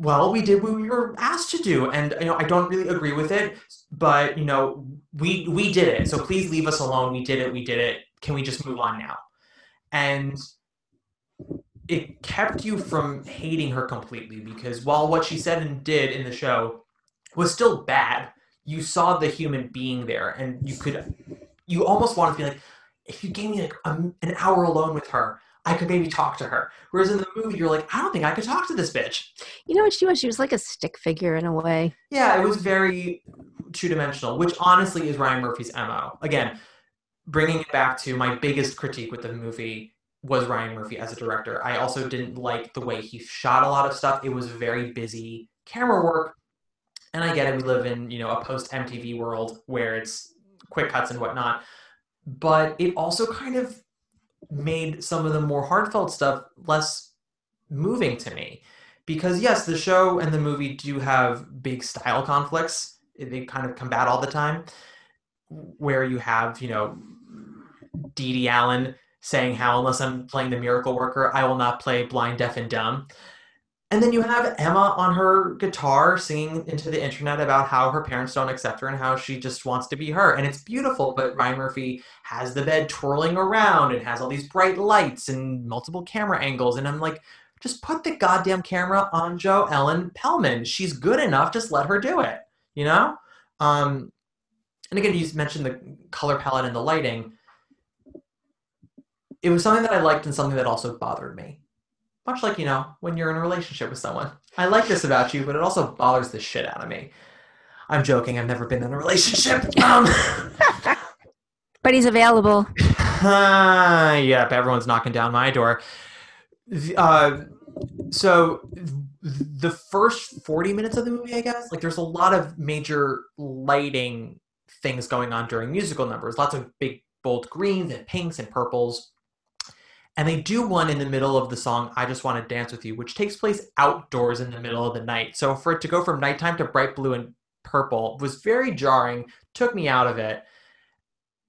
well, we did what we were asked to do, and you know, I don't really agree with it, but you know, we we did it. So please leave us alone. We did it. We did it. Can we just move on now? And it kept you from hating her completely because while what she said and did in the show was still bad, you saw the human being there, and you could, you almost want to be like, if you gave me like a, an hour alone with her, I could maybe talk to her. Whereas in the movie, you're like, I don't think I could talk to this bitch. You know what she was? She was like a stick figure in a way. Yeah, it was very two dimensional, which honestly is Ryan Murphy's MO. Again, bringing it back to my biggest critique with the movie was Ryan Murphy as a director. I also didn't like the way he shot a lot of stuff. It was very busy camera work. And I get it, we live in, you know, a post MTV world where it's quick cuts and whatnot. But it also kind of made some of the more heartfelt stuff less moving to me. Because yes, the show and the movie do have big style conflicts. They kind of combat all the time. Where you have, you know, Dee Dee Allen saying how unless I'm playing the miracle worker, I will not play blind, deaf, and dumb. And then you have Emma on her guitar singing into the internet about how her parents don't accept her and how she just wants to be her. And it's beautiful, but Ryan Murphy has the bed twirling around and has all these bright lights and multiple camera angles. And I'm like, just put the goddamn camera on Jo Ellen Pellman. She's good enough. Just let her do it, you know? Um, and again, you mentioned the color palette and the lighting. It was something that I liked and something that also bothered me much like you know when you're in a relationship with someone i like this about you but it also bothers the shit out of me i'm joking i've never been in a relationship [laughs] um, But he's available. [laughs] Ah, yep, everyone's knocking down my door. Uh, so the first 40 minutes of the movie, I guess, like there's a lot of major lighting things going on during musical numbers. Lots of big, bold greens and pinks and purples. And they do one in the middle of the song I Just Want to Dance With You, which takes place outdoors in the middle of the night. So for it to go from nighttime to bright blue and purple was very jarring, took me out of it.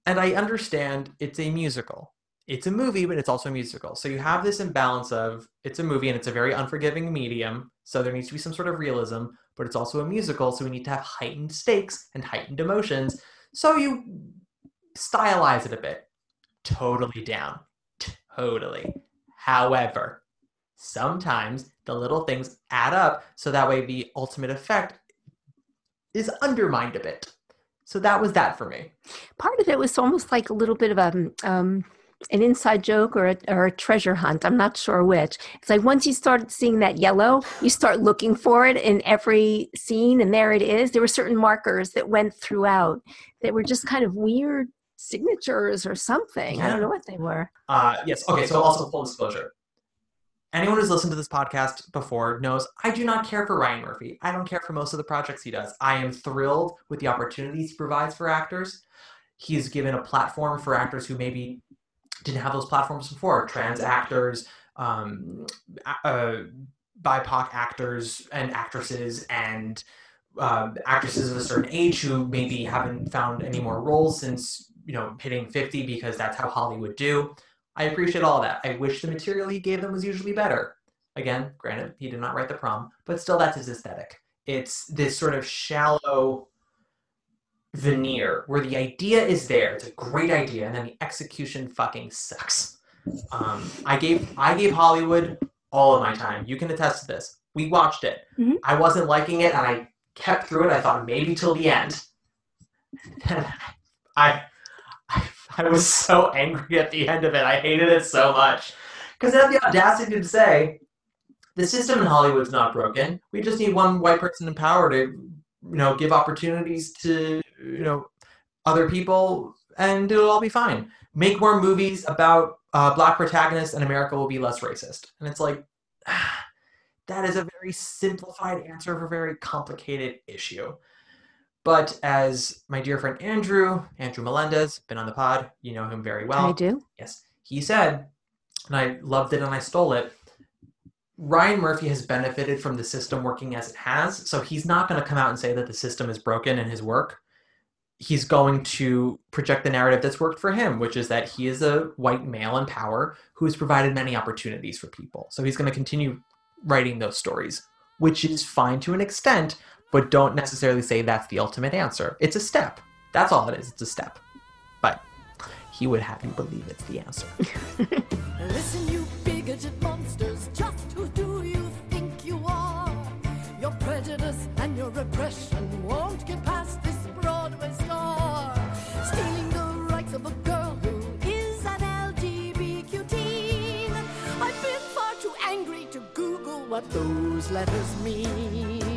And I understand it's a musical. It's a movie, but it's also a musical. So you have this imbalance of it's a movie and it's a very unforgiving medium. So there needs to be some sort of realism, but it's also a musical. So we need to have heightened stakes and heightened emotions. So you stylize it a bit. Totally down. Totally. However, sometimes the little things add up so that way the ultimate effect is undermined a bit. So that was that for me. Part of it was almost like a little bit of a um, an inside joke or a, or a treasure hunt. I'm not sure which. It's like once you start seeing that yellow, you start looking for it in every scene, and there it is. There were certain markers that went throughout that were just kind of weird signatures or something. I don't know what they were. Uh, yes. Okay. So also full disclosure. Anyone who's listened to this podcast before knows I do not care for Ryan Murphy. I don't care for most of the projects he does. I am thrilled with the opportunities he provides for actors. He's given a platform for actors who maybe didn't have those platforms before. Trans actors, um, uh, BIPOC actors and actresses, and um, actresses of a certain age who maybe haven't found any more roles since you know hitting 50 because that's how Hollywood do. I appreciate all that. I wish the material he gave them was usually better. Again, granted, he did not write the prom, but still, that's his aesthetic. It's this sort of shallow veneer where the idea is there. It's a great idea, and then the execution fucking sucks. Um, I gave I gave Hollywood all of my time. You can attest to this. We watched it. Mhm. I wasn't liking it, and I kept through it. I thought maybe till the end. [laughs] I, I was so angry at the end of it. I hated it so much because they had the audacity to say the system in Hollywood's not broken. We just need one white person in power to, you know, give opportunities to, you know, other people, and it'll all be fine. Make more movies about uh, black protagonists, and America will be less racist. And it's like, [sighs] that is a very simplified answer for a very complicated issue. But as my dear friend Andrew, Andrew Melendez, been on the pod, you know him very well. I do. Yes. He said, and I loved it and I stole it. Ryan Murphy has benefited from the system working as it has, so he's not going to come out and say that the system is broken in his work. He's going to project the narrative that's worked for him, which is that he is a white male in power who has provided many opportunities for people. So he's going to continue writing those stories, which is fine to an extent, but don't necessarily say that's the ultimate answer. It's a step. That's all it is. It's a step. But he would have you believe it's the answer. [laughs] Listen, you bigoted monsters, just who do you think you are? Your prejudice and your repression won't get past this Broadway star. Stealing the rights of a girl who is an LGBTQ teen. I've been far too angry to Google what those letters mean.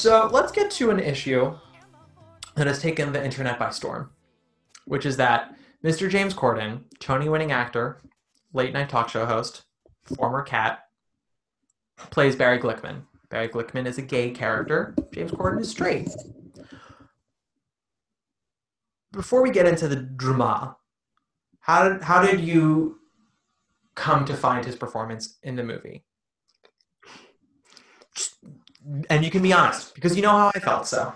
So let's get to an issue that has taken the internet by storm, which is that Mr. James Corden, Tony winning actor, late night talk show host, former cat, plays Barry Glickman. Barry Glickman is a gay character, James Corden is straight. Before we get into the drama, how did, how did you come to find his performance in the movie? And you can be honest because you know how I felt. So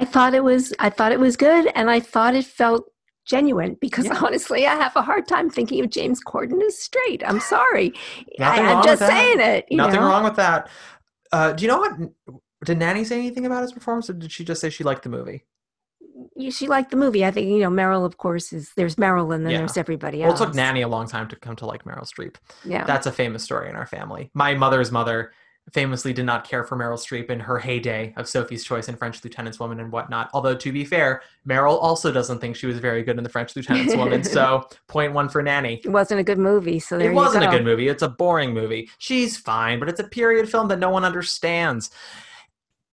I thought it was I thought it was good and I thought it felt genuine because Yeah. honestly I have a hard time thinking of James Corden as straight. I'm sorry. Nothing I, am just saying it. You nothing know? wrong with that. Uh, do you know what? Did Nanny say anything about his performance, or did she just say she liked the movie? You- She liked the movie. I think you know Meryl. Of course, is there's Meryl and then Yeah. there's everybody else. Well, it took Nanny a long time to come to like Meryl Streep. Yeah. That's a famous story in our family. My mother's mother famously did not care for Meryl Streep in her heyday of Sophie's Choice and French Lieutenant's Woman and whatnot. Although to be fair, Meryl also doesn't think she was very good in the French Lieutenant's Woman. So [laughs] point one for Nanny. it wasn't a good movie. So there it wasn't you a good movie. It's a boring movie. She's fine, but it's a period film that no one understands.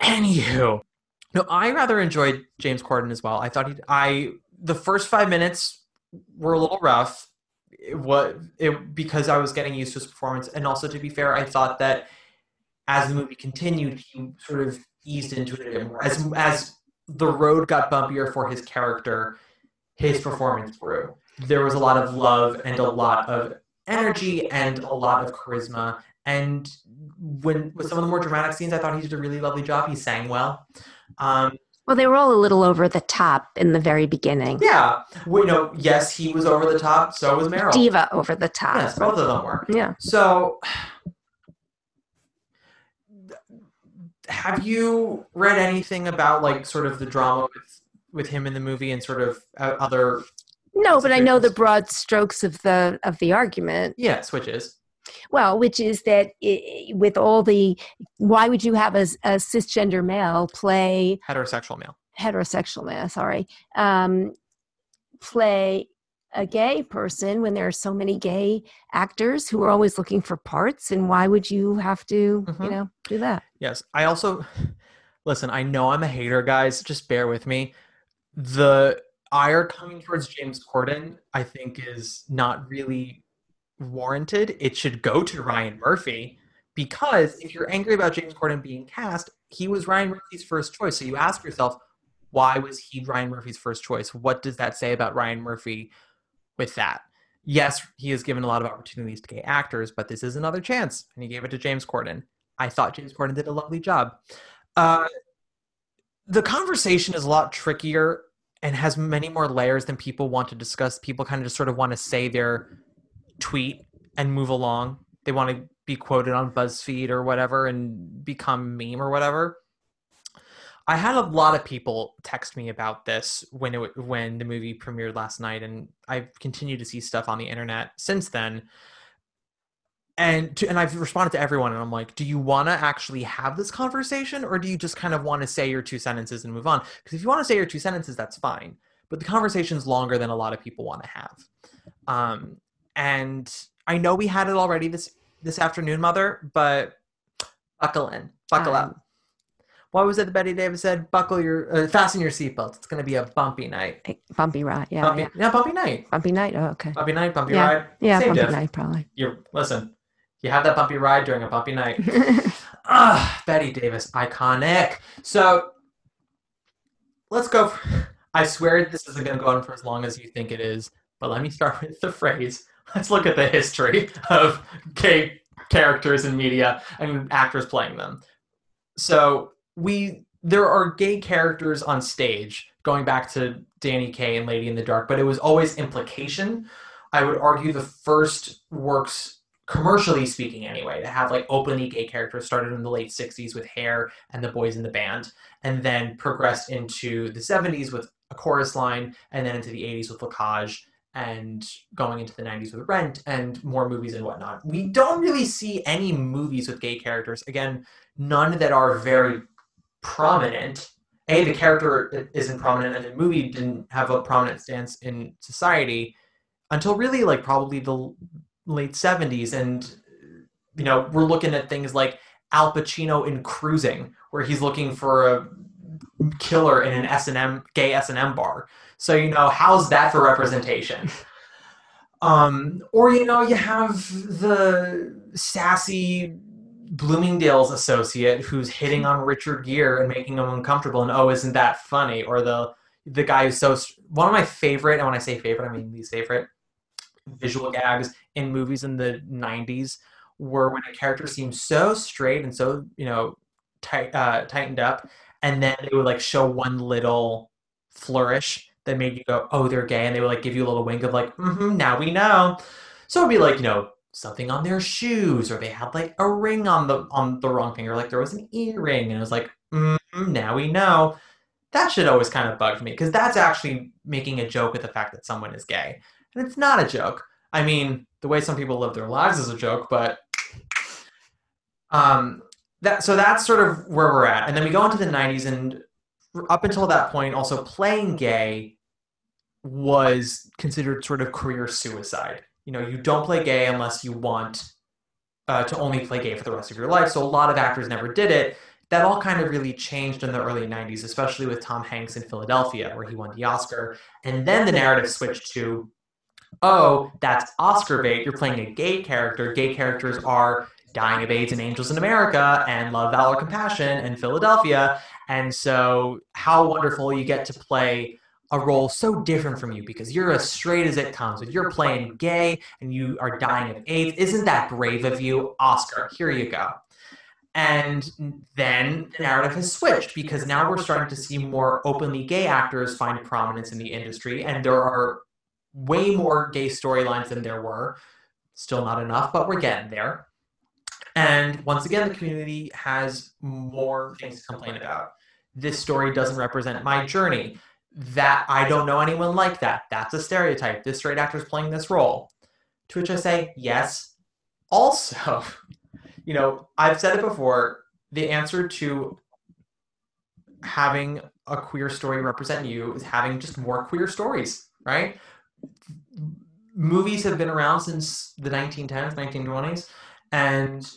Anywho, no, I rather enjoyed James Corden as well. I thought he, I the first five minutes were a little rough. It, what it because I was getting used to his performance, and also to be fair, I thought that as the movie continued, he sort of eased into it a bit more. As as the road got bumpier for his character, his performance grew. There was a lot of love and a lot of energy and a lot of charisma. And when with some of the more dramatic scenes, I thought he did a really lovely job. He sang well. Um, Well, they were all a little over the top in the very beginning. yeah, we know. Yes, he was over the top. So was Meryl. Diva over the top. Yes, both of them were. Yeah. So, [sighs] have you read anything about like sort of the drama with with him in the movie and sort of uh, other No, but I know the broad strokes of the of the argument. yeah switches? Well, which is that i with all the why would you have a, a cisgender male play Heterosexual male. heterosexual male? Sorry, um, play a gay person when there are so many gay actors who are always looking for parts, and why would you have to, you Mhm. know, do that? Yes, I also [laughs] listen. I know I'm a hater, guys. Just bear with me. The ire coming towards James Corden, I think, is not really warranted. It should go to Ryan Murphy because if you're angry about James Corden being cast, he was Ryan Murphy's first choice. So you ask yourself, why was he Ryan Murphy's first choice? What does that say about Ryan Murphy with that? Yes, he has given a lot of opportunities to gay actors, but this is another chance, and he gave it to James Corden. I thought James Corden did a lovely job. Uh, the conversation is a lot trickier and has many more layers than people want to discuss. People kind of just sort of want to say their tweet and move along. They want to be quoted on BuzzFeed or whatever and become meme or whatever. I had a lot of people text me about this when it when the movie premiered last night, and I've continued to see stuff on the internet since then and to, and I've responded to everyone, and I'm like, do you want to actually have this conversation, or do you just kind of want to say your two sentences and move on? Because if you want to say your two sentences, that's fine. But the conversation's longer than a lot of people want to have. Um, and I know we had it already this this afternoon, mother, but buckle in, buckle Um, up. What was it that Bette Davis said? Buckle your, uh, fasten your seatbelts. It's going to be a bumpy night. Bumpy ride, yeah, bumpy, yeah. yeah, bumpy night. Bumpy night. Oh, okay. Bumpy night, bumpy Yeah, ride. Yeah, Same bumpy diff. night probably. You listen. You have that bumpy ride during a bumpy night. [laughs] Ah, Bette Davis, iconic. So let's go. For, I swear this isn't going to go on for as long as you think it is, but let me start [laughs] with the phrase. [laughs] Let's look at the history of gay characters in media and actors playing them. So we there are gay characters on stage going back to Danny Kaye and Lady in the Dark, but it was always implication. I would argue the first works commercially speaking anyway to have like openly gay characters started in the late 60s with hair and the boys in the band and then progressed into the 70s with a chorus line and then into the 80s with La Cage and going into the 90s with Rent and more movies and whatnot. We don't really see any movies with gay characters. Again, none that are very prominent. A, the character isn't prominent and the movie didn't have a prominent stance in society until really like probably the late 70s and you know we're looking at things like al pacino in cruising where he's looking for a killer in an s&m gay s&m bar. So you know how's that for representation? [laughs] Um or you know you have the sassy bloomingdale's associate who's hitting on richard gere and making him uncomfortable and oh isn't that funny? Or the the guy who's so one of my favorite and when i say favorite i mean least favorite visual gags in movies in the 90s were when a character seemed so straight and so you know tight, uh, tightened up and then they would like show one little flourish that made you go oh they're gay. And they would like give you a little wink of like mm-hmm now we know. So it'd be like you know something on their shoes or they had like a ring on the on the wrong finger like there was an earring and it was like mm-hmm, now we know. That shit always kind of bugged me because that's actually making a joke at the fact that someone is gay. And it's not a joke. I mean, the way some people live their lives is a joke, but um, that so that's sort of where we're at. And then we go into the '90s, and up until that point, also playing gay was considered sort of career suicide. You know, you don't play gay unless you want uh, to only play gay for the rest of your life. So a lot of actors never did it. that all kind of really changed in the early 90s, especially with Tom Hanks in Philadelphia, where he won the Oscar. And then the narrative switched to, oh, that's Oscar bait. You're playing a gay character. Gay characters are Dying of AIDS and Angels in America and Love, Valor, Compassion and Philadelphia. And so, how wonderful you get to play a role so different from you because you're as straight as it comes. If you're playing gay and you are dying of AIDS, isn't that brave of you? Oscar, here you go. And then the narrative has switched because now we're starting to see more openly gay actors find prominence in the industry, and there are way more gay storylines than there were. Still not enough, but we're getting there. And once again, the community has more things to complain about. This story doesn't represent my journey. That I don't know anyone like that. That's a stereotype. This straight actor is playing this role. To which I say, yes. Also, [laughs] you know, I've said it before, the answer to having a queer story represent you is having just more queer stories, right? Movies have been around since the 1910s, 1920s, and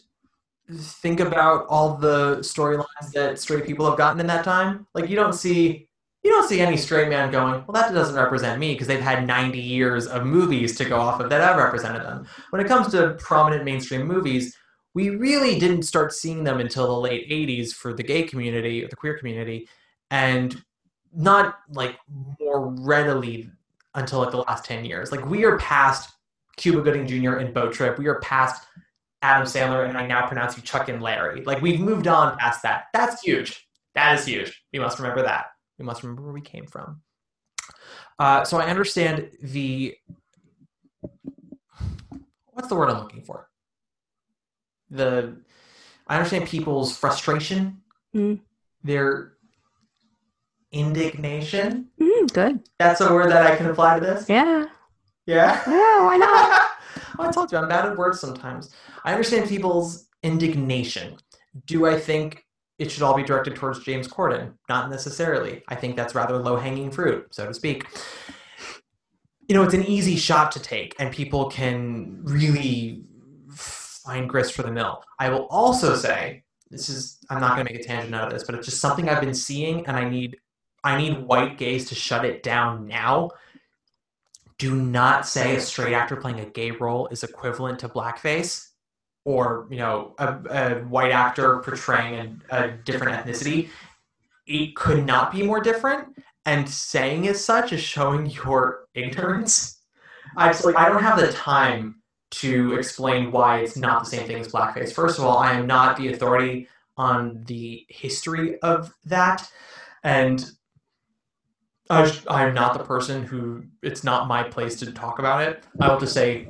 think about all the storylines that straight people have gotten in that time. Like you don't see you don't see any straight man going, well, that doesn't represent me because they've had 90 years of movies to go off of that have represented them. When it comes to prominent mainstream movies, we really didn't start seeing them until the late 80s for the gay community or the queer community and not like more readily until like the last 10 years like we are past cuba gooding jr and boat trip we are past adam sandler and i now pronounce you chuck and larry like we've moved on past that that's huge that is huge we must remember that we must remember where we came from uh, so i understand the what's the word i'm looking for the I understand people's frustration, Mm. their indignation. Mm, good. That's a word that I can apply to this. Yeah. Yeah. Yeah, why not? [laughs] I told you I'm bad at words sometimes. I understand people's indignation. Do I think it should all be directed towards James Corden? Not necessarily. I think that's rather low hanging fruit, so to speak. You know, it's an easy shot to take, and people can really find grist for the mill. I will also say this is I'm not going to make a tangent out of this, but it's just something I've been seeing, and I need I need white gays to shut it down now. Do not say a straight actor playing a gay role is equivalent to blackface, or you know a, a white actor portraying a, a different ethnicity. It could not be more different, and saying as such is showing your ignorance. I I don't have the time to explain why it's not the same thing as blackface. First of all, I am not the authority on the history of that, and I, I'm not the person who. It's not my place to talk about it. I will just say,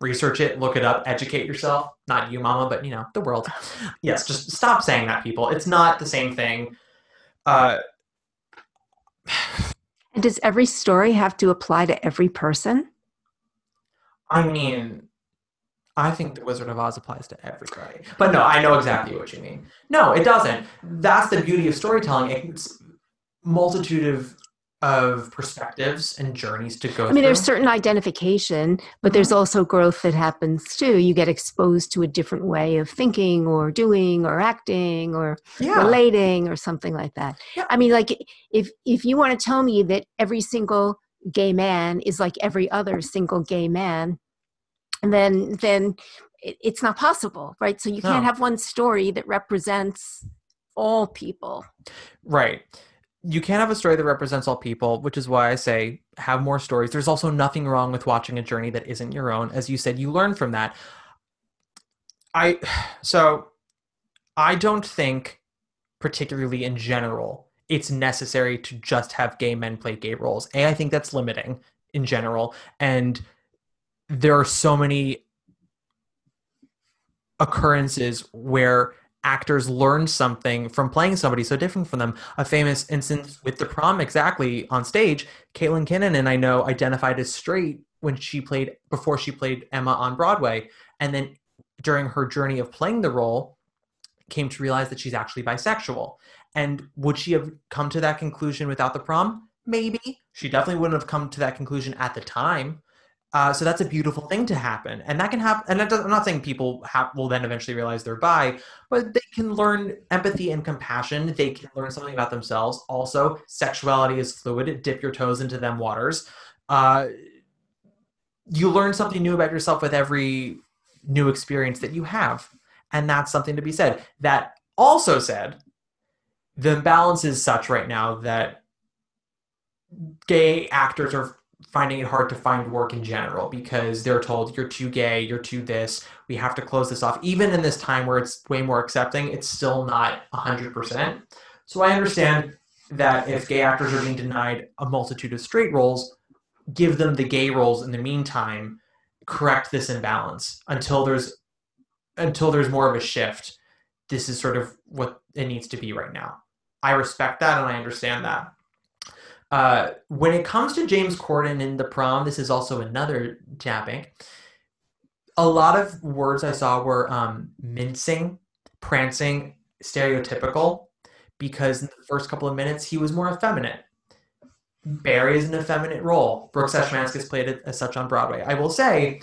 research it, look it up, educate yourself. Not you, Mama, but you know the world. [laughs] Yes, just stop saying that, people. It's not the same thing. Uh, [sighs] And does every story have to apply to every person? I mean, I think the Wizard of Oz applies to everybody. But no, I know exactly what you mean. No, it doesn't. That's the beauty of storytelling. It's multitude of of perspectives and journeys to go I mean, there's certain identification, but there's mm-hmm. also growth that happens too. You get exposed to a different way of thinking or doing or acting or yeah. relating or something like that. Yeah. I mean, like if if you want to tell me that every single gay man is like every other single gay man, then then it, it's not possible, right? So you can't have one story that represents all people. Right. You can't have a story that represents all people, which is why I say have more stories. There's also nothing wrong with watching a journey that isn't your own. As you said, you learn from that. I [sighs] so I don't think particularly in general it's necessary to just have gay men play gay roles. A I think that's limiting in general and there are so many occurrences where actors learn something from playing somebody so different from them. A famous instance with the prom exactly on stage, Caitlin Kinnunen and I know identified as straight when she played before she played Emma on Broadway. And then during her journey of playing the role, came to realize that she's actually bisexual. And would she have come to that conclusion without the prom? Maybe. She definitely wouldn't have come to that conclusion at the time. Uh, so that's a beautiful thing to happen, and that can happen. And does, I'm not saying people have, will then eventually realize they're bi, but they can learn empathy and compassion. They can learn something about themselves. Also, sexuality is fluid. Dip your toes into them waters. Uh, you learn something new about yourself with every new experience that you have, and that's something to be said. That also said, the imbalance is such right now that gay actors are finding it hard to find work in general because they're told you're too gay, you're too this, we have to close this off. Even in this time where it's way more accepting, it's still not 100%. So I understand that if gay actors are being denied a multitude of straight roles, give them the gay roles in the meantime, correct this imbalance until there's until there's more of a shift. This is sort of what it needs to be right now. I respect that and I understand that. Uh, when it comes to James Corden in the prom, this is also another tapping. A lot of words I saw were um, mincing, prancing, stereotypical, because in the first couple of minutes he was more effeminate. Barry is an effeminate role. Brooks Ashmanskas played it as such on Broadway. I will say,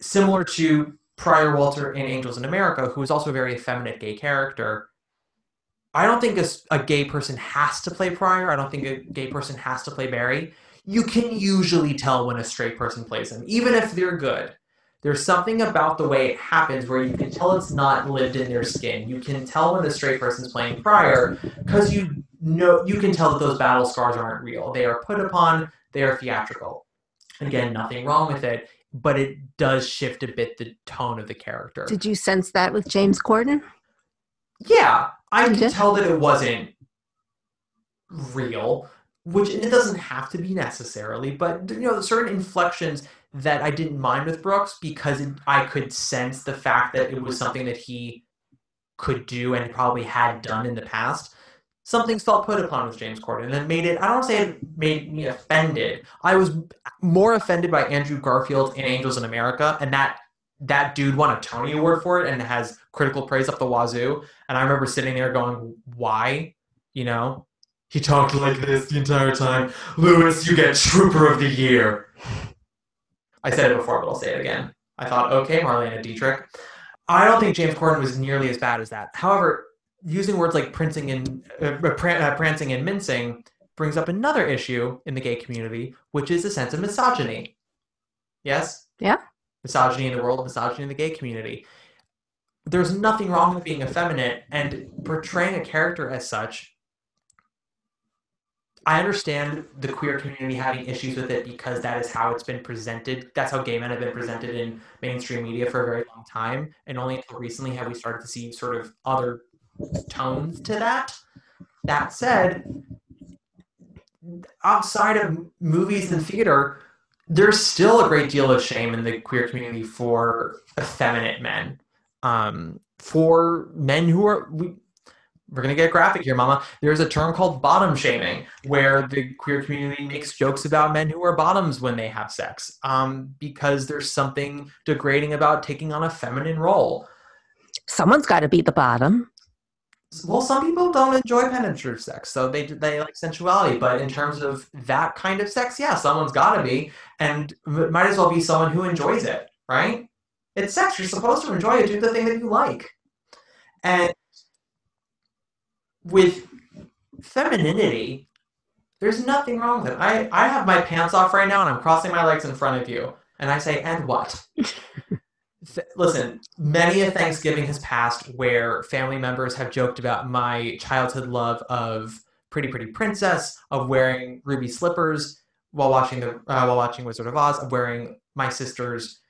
similar to Prior Walter in Angels in America, who is also a very effeminate gay character, I don't think a, a, gay person has to play Prior. I don't think a gay person has to play Barry. You can usually tell when a straight person plays them, even if they're good. There's something about the way it happens where you can tell it's not lived in their skin. You can tell when a straight person's playing Prior because you know you can tell that those battle scars aren't real. They are put upon. They are theatrical. Again, nothing wrong with it, but it does shift a bit the tone of the character. Did you sense that with James Corden? Yeah, I You could did? tell that it wasn't real, which it doesn't have to be necessarily, but you know, certain inflections that I didn't mind with Brooks because it, I could sense the fact that it was something that he could do and probably had done in the past. Something felt put upon with James Corden, and made it. I don't say it made me offended. I was more offended by Andrew Garfield in Angels in America, and that that dude won a Tony Award for it and has critical praise up the wazoo. And I remember sitting there going, "Why?" You know, he talked like this the entire time. Louis, you get Trooper of the Year. I said it before, but I'll say it again. I thought, okay, Marlene Dietrich. I don't think James Corden was nearly as bad as that. However, using words like prancing and uh, pran- uh, prancing and mincing brings up another issue in the gay community, which is a sense of misogyny. Yes. Yeah. Misogyny in the world, misogyny in the gay community. There's nothing wrong with being effeminate and portraying a character as such. I understand the queer community having issues with it because that is how it's been presented. That's how gay men have been presented in mainstream media for a very long time. And only until recently have we started to see sort of other tones to that. That said, outside of movies and theater, there's still a great deal of shame in the queer community for effeminate men. Um, for men who are we, we're gonna get graphic here, mama. There's a term called bottom shaming, where the queer community makes jokes about men who are bottoms when they have sex, um, because there's something degrading about taking on a feminine role. Someone's got to be the bottom. Well, some people don't enjoy penetrative sex, so they they like sensuality. But in terms of that kind of sex, yeah, someone's got to be, and might as well be someone who enjoys it, right? It's sex. You're supposed to enjoy it. Do the thing that you like. And with femininity, there's nothing wrong with it. I, I have my pants off right now and I'm crossing my legs in front of you. And I say, and what? [laughs] Listen, many a Thanksgiving has passed where family members have joked about my childhood love of Pretty Pretty Princess, of wearing ruby slippers while watching the uh, while watching Wizard of Oz, of wearing my sister's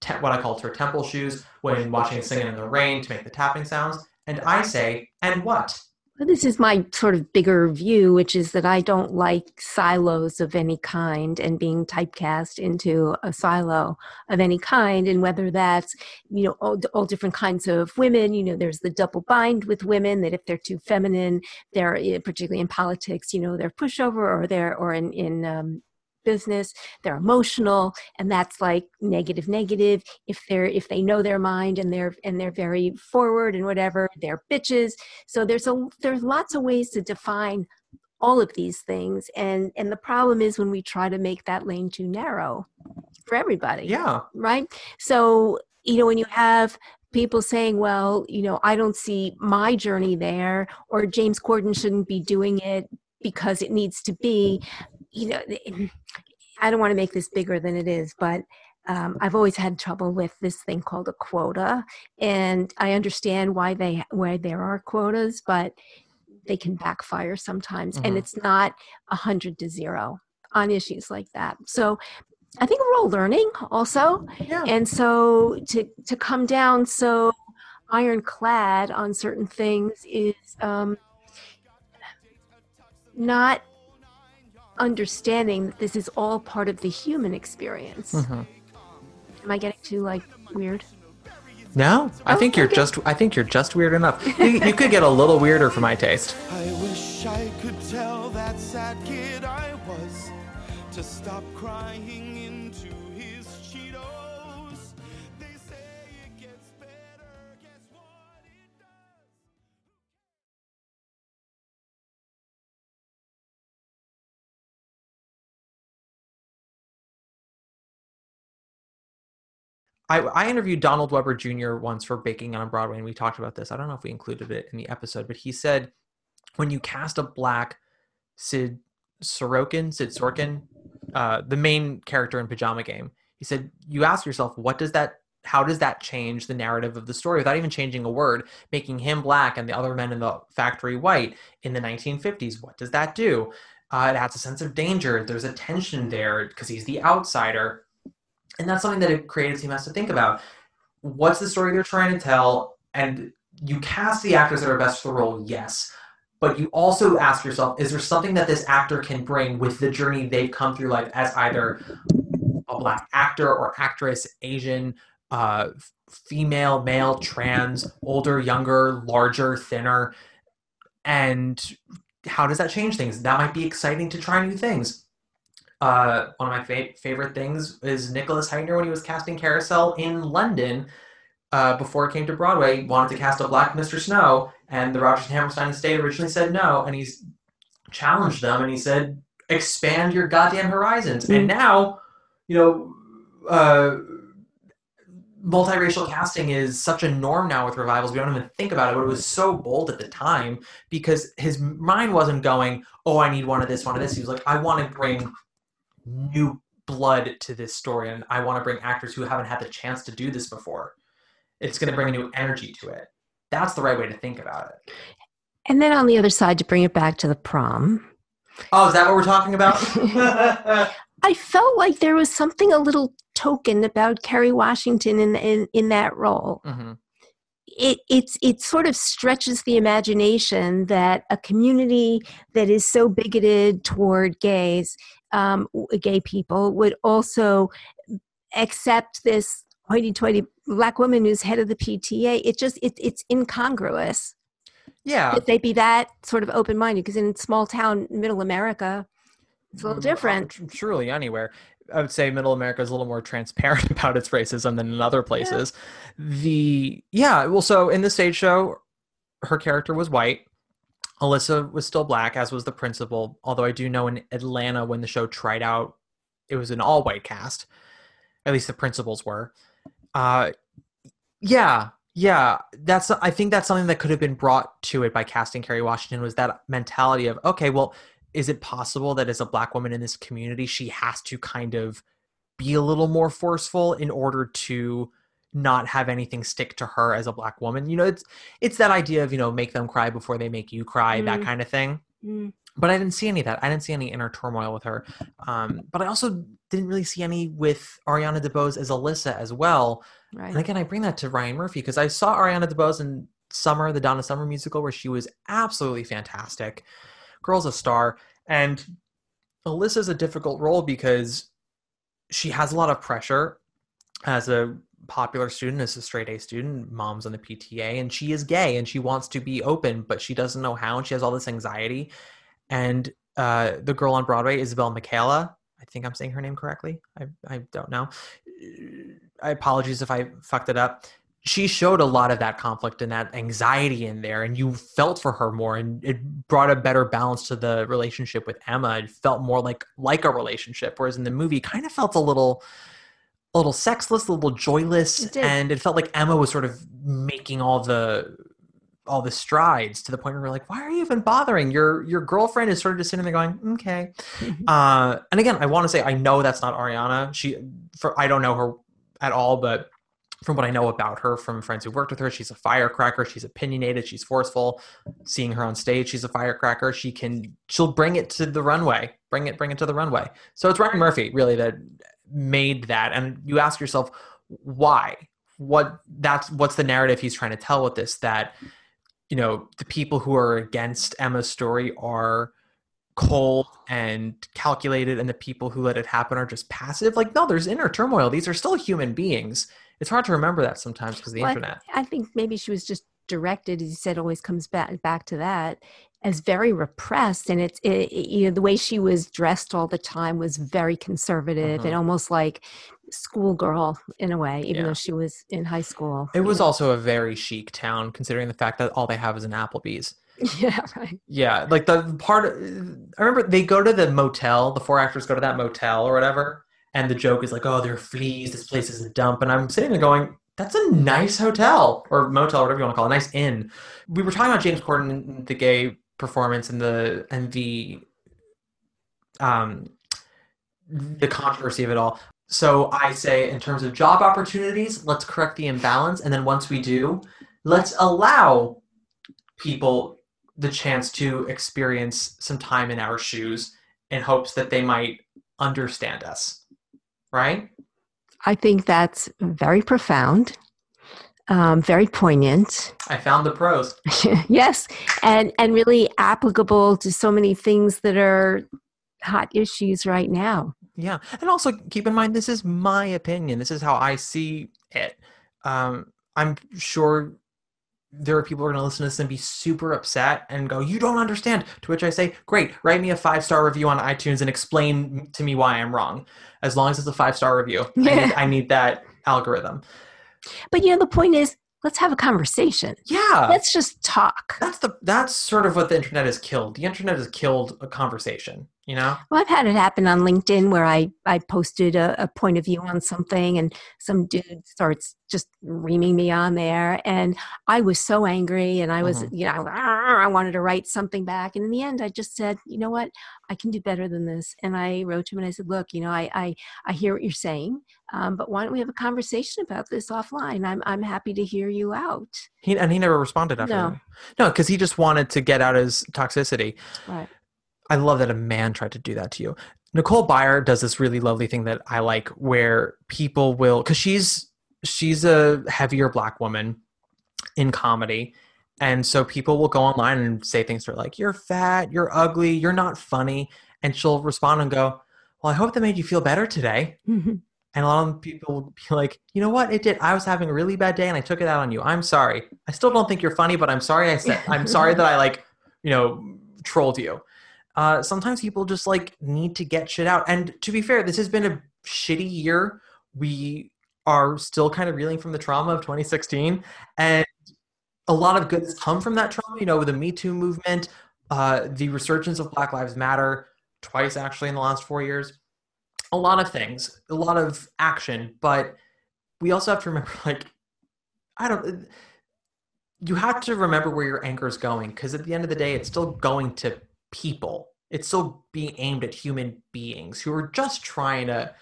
te- what I called her temple shoes when watching Singing in the Rain to make the tapping sounds. And I say, and what? This is my sort of bigger view, which is that I don't like silos of any kind and being typecast into a silo of any kind. And whether that's, you know, all, all different kinds of women, you know, there's the double bind with women that if they're too feminine, they're eh, particularly in politics, you know, they're pushover or they're, or in, in, um, business they're emotional and that's like negative negative. If they're if they know their mind and they're and they're very forward and whatever they're bitches. So there's a there's lots of ways to define all of these things and and the problem is when we try to make that lane too narrow for everybody Yeah. right? So you know when you have people saying well you know i don't see my journey there or james corden shouldn't be doing it because it needs to be you know i don't want to make this bigger than it is but um, i've always had trouble with this thing called a quota and i understand why they why there are quotas but they can backfire sometimes and Mhm. it's not a hundred to zero on issues like that so i think we're all learning also Yeah. and so to to come down so ironclad on certain things is um, not understanding that this is all part of the human experience. Mhm. Am I getting too like weird? No, I Oh, think you're okay. just. I think you're just weird enough. You, you could get a little weirder for my taste. I wish I could tell that sad kid I was to stop crying I, I interviewed Donald Weber Jr. once for Baking on Broadway, and we talked about this. I don't know if we included it in the episode, but he said when you cast a black Sid Sorokin, Sid Sorkin, uh, the main character in Pajama Game, he said you ask yourself, what does that? How does that change the narrative of the story without even changing a word, making him black and the other men in the factory white in the 1950s? What does that do? Uh, it adds a sense of danger. There's a tension there because he's the outsider and that's something that a creative team has to think about. What's the story they're trying to tell? And you cast the actors that are best for the role yes. But you also ask yourself is there something that this actor can bring with the journey they've come through life as either a black actor or actress asian uh, female male trans older younger larger thinner? And how does that change things? That might be exciting to try new things uh, one of my fa- favorite things is Nicholas Hytner when he was casting Carousel in London uh, before it came to Broadway. Wanted to cast a black Mr. Snow, and the Rodgers and Hammerstein estate originally said no, and he's challenged them and he said, "Expand your goddamn horizons." And now, you know, uh, multiracial casting is such a norm now with revivals. We don't even think about it, but it was so bold at the time because his mind wasn't going, "Oh, I need one of this, one of this." He was like, "I want to bring." New blood to this story and i want to bring actors who haven't had the chance to do this before. It's going to bring a new energy to it. That's the right way to think about it. And then on the other side, to bring it back to the prom, oh is that what we're talking about? [laughs] [laughs] I felt like there was something a little token about Kerry Washington in in, in that role. Mhm. it it's it sort of stretches the imagination that a community that is so bigoted toward gays, um, gay people, would also accept this hoity-toity black woman who's head of the PTA. It just it, it's incongruous. Yeah. That they be that sort of open-minded because in small town middle America, it's a little Mm, different. tr- truly anywhere. I would say middle america is a little more transparent [laughs] about its racism than in other places. The yeah well so in the stage show her character was white alyssa was still black as was the principal although i do know in atlanta when the show tried out it was an all white cast. At least the principals were. Uh yeah yeah that's i think that's something that could have been brought to it by casting kerry washington was that mentality of okay well is it possible that as a black woman in this community she has to kind of be a little more forceful in order to not have anything stick to her as a black woman you know it's it's that idea of you know make them cry before they make you cry that Mm. kind of thing Mm. but i didn't see any of that i didn't see any inner turmoil with her um, but i also didn't really see any with ariana debose as alyssa as well Right. and again, I bring that to Ryan Murphy because I saw Ariana DeBose in Summer, the Donna Summer musical, where she was absolutely fantastic. Girl's a star. And Alyssa's a difficult role because she has a lot of pressure as a popular student, is a straight A student, mom's on the PTA, and she is gay and she wants to be open, but she doesn't know how, and she has all this anxiety. And uh, the girl on Broadway, Isabelle McCalla, I think I'm saying her name correctly. I, I don't know. I apologies if I fucked it up. She showed a lot of that conflict and that anxiety in there, and you felt for her more, and it brought a better balance to the relationship with Emma. It felt more like like a relationship, whereas in the movie, kind of felt a little a little sexless, a little joyless, It and it felt like Emma was sort of making all the all the strides to the point where we're like, why are you even bothering? Your your girlfriend is sort of just sitting there going, okay. uh, and again, I want to say I know that's not Ariana. She, for I don't know her at all, but from what I know about her from friends who worked with her, she's a firecracker. She's opinionated. She's forceful. Seeing her on stage, she's a firecracker. She can she'll bring it to the runway. Bring it bring it to the runway. So it's Ryan Murphy really that made that. And you ask yourself why? What that's what's the narrative he's trying to tell with this that you know the people who are against Emma's story are cold and calculated and the people who let it happen are just passive like no there's inner turmoil these are still human beings it's hard to remember that sometimes because the Well, I- internet I think maybe she was just directed, as you said, always comes back back to that as very repressed, and it's it, you know the way she was dressed all the time was very conservative and Mhm. almost like schoolgirl in a way, even Yeah. though she was in high school. it was know. also a very chic town considering the fact that all they have is an applebee's [laughs] yeah, right. yeah like the part i remember they go to the motel the four actors go to that motel or whatever and the joke is like oh there are fleas this place is a dump and i'm sitting there going that's a nice hotel or motel or whatever you want to call it a nice inn we were talking about james corden and the gay performance and the and the um the controversy of it all. So i say in terms of job opportunities let's correct the imbalance. And then once we do let's allow people the chance to experience some time in our shoes in hopes that they might understand us. Right? I think that's very profound, um, very poignant. i found the pros [laughs] yes, and and really applicable to so many things that are hot issues right now. Yeah, and also keep in mind this is my opinion. This is how I see it. Um, I'm sure there are people who are going to listen to this and be super upset and go, "You don't understand." To which I say, "Great, write me a five star review on iTunes and explain to me why I'm wrong." As long as it's a five star review, I, need, [laughs] I need that algorithm. But you know, the point is, let's have a conversation. Yeah, Let's just talk. that's the that's sort of what the internet has killed. The internet has killed a conversation. You know? Well, I've had it happen on LinkedIn where I, I posted a, a point of view on something and some dude starts just reaming me on there. And I was so angry and I was, Mhm. you know, I wanted to write something back. And in the end, I just said, you know what? I can do better than this. And I wrote to him and I said, look, you know, I, I, I hear what you're saying, um, but why don't we have a conversation about this offline? I'm, I'm happy to hear you out. He and he never responded after. No. that. No, because he just wanted to get out his toxicity. Right. I love that a man tried to do that to you. Nicole Byer does this really lovely thing that I like where people will cuz she's she's a heavier black woman in comedy and so people will go online and say things to her like you're fat, you're ugly, you're not funny and she'll respond and go, "Well, I hope that made you feel better today." [laughs] And a lot of people will be like, "You know what? It did. I was having a really bad day and I took it out on you. I'm sorry. I still don't think you're funny, but I'm sorry I said I'm sorry that I like, you know, trolled you." Uh, sometimes people just like need to get shit out. And to be fair, this has been a shitty year. We are still kind of reeling from the trauma of 2016, and a lot of good has come from that trauma. You know, with the Me Too movement, uh, the resurgence of Black Lives Matter twice actually in the last four years. A lot of things, a lot of action, but we also have to remember, [laughs] like, I don't. You have to remember where your anchor is going because at the end of the day, it's still going to people. It's still being aimed at human beings who are just trying to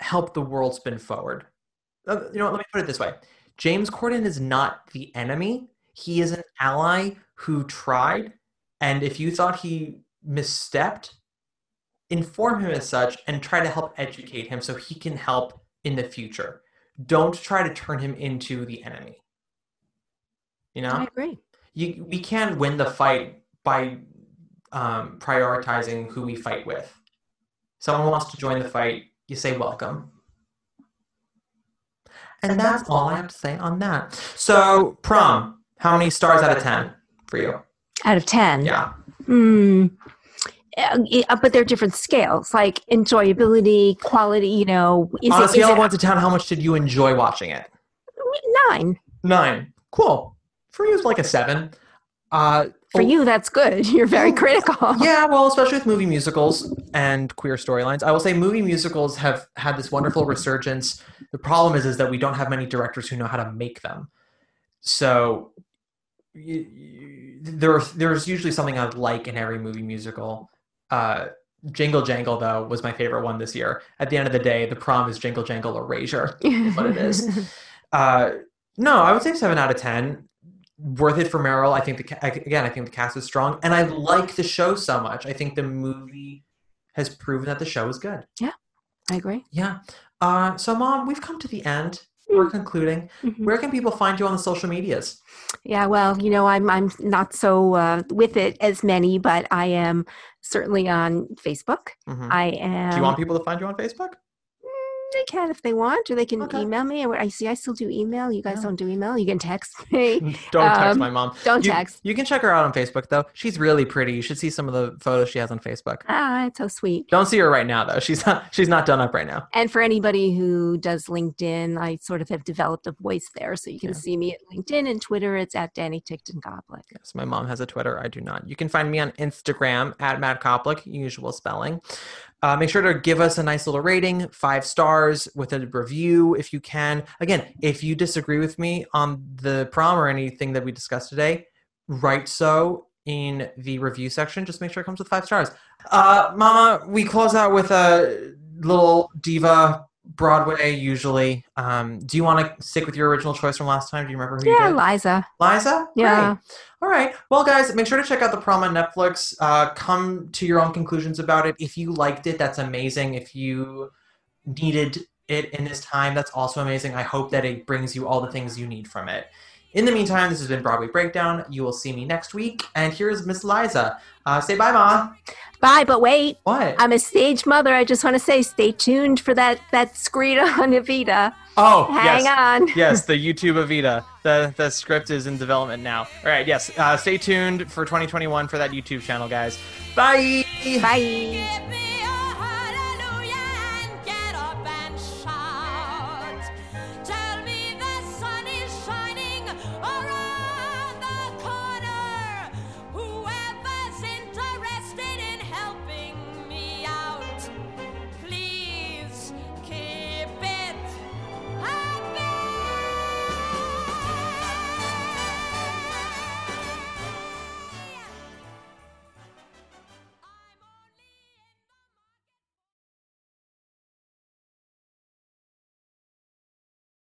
help the world spin forward. Uh, You know, what, let me put it this way James Corden is not the enemy, he is an ally who tried. And if you thought he misstepped, inform him as such and try to help educate him so he can help in the future. Don't try to turn him into the enemy. You know? I agree. you we can't win the fight by um, prioritizing who we fight with. Someone wants to join the fight, you say welcome. And that's all I have to say on that. So, prom, how many stars out of 10 for you? Out of 10. Yeah. Hmm. Uh, but they're different scales, like enjoyability, quality. You know, is On a scale of 1 to 10, how much did you enjoy watching it? nine? Nine. Cool. For you, it's like a seven. Uh, For you, that's good. [laughs] You're very critical. yeah, well, especially with movie musicals and queer storylines. I will say movie musicals have had this wonderful resurgence. The problem is, is that we don't have many directors who know how to make them. So y- y- there, there's usually something I like in every movie musical. Uh, Jingle Jangle, though, was my favorite one this year. At the end of the day, the prom is Jingle Jangle Erasure. is what it is. [laughs] Uh, no, I would say seven out of ten. Worth it for Meryl. I think the again, I think the cast is strong, and I like the show so much. I think the movie has proven that the show is good. Yeah, I agree. Yeah. Uh, so, Mom, we've come to the end. We're concluding. Mhm. Where can people find you on the social medias? Yeah, well, you know, I'm I'm not so uh, with it as many, but I am certainly on Facebook. Mhm. I am. Do you want people to find you on Facebook? They can if they want, or they can Okay. email me. I see. I still do email. You guys Yeah. don't do email. You can text [laughs] me. [laughs] Don't text Um, my mom. don't You- text. You can check her out on Facebook, though. She's really pretty. You should see some of the photos she has on Facebook. Ah, it's so sweet. Don't see her right now, though. She's not. She's not done up right now. And for anybody who does LinkedIn, I sort of have developed a voice there, so you can Yeah. see me at LinkedIn and Twitter. It's at Danny Tickton Goblet. Yes, my mom has a Twitter. I do not. You can find me on Instagram at Matt Koplik, usual spelling. Uh, make sure to give us a nice little rating, five stars with a review if you can. Again, if you disagree with me on the prom or anything that we discussed today, write so in the review section. Just make sure it comes with five stars. Uh, Mama, we close out with a little diva Broadway usually. Um, do you want to stick with your original choice from last time? Do you remember who Yeah, you did? Liza. Liza? Yeah. Great. All right. Well, guys, make sure to check out the prom on Netflix. Uh, come to your own conclusions about it. If you liked it, that's amazing. If you needed it in this time, that's also amazing. I hope that it brings you all the things you need from it. In the meantime, this has been Broadway Breakdown. You will see me next week. And here's Miss Liza. Uh, say bye, Ma. Bye, but wait. What? I'm a stage mother. I just want to say, stay tuned for that that screen [laughs] on Evita. oh, Hang yes. on. [laughs] yes, the YouTube Evita. The the script is in development now. All right, yes. Uh, stay tuned for 2021 for that YouTube channel, guys. Bye. Bye.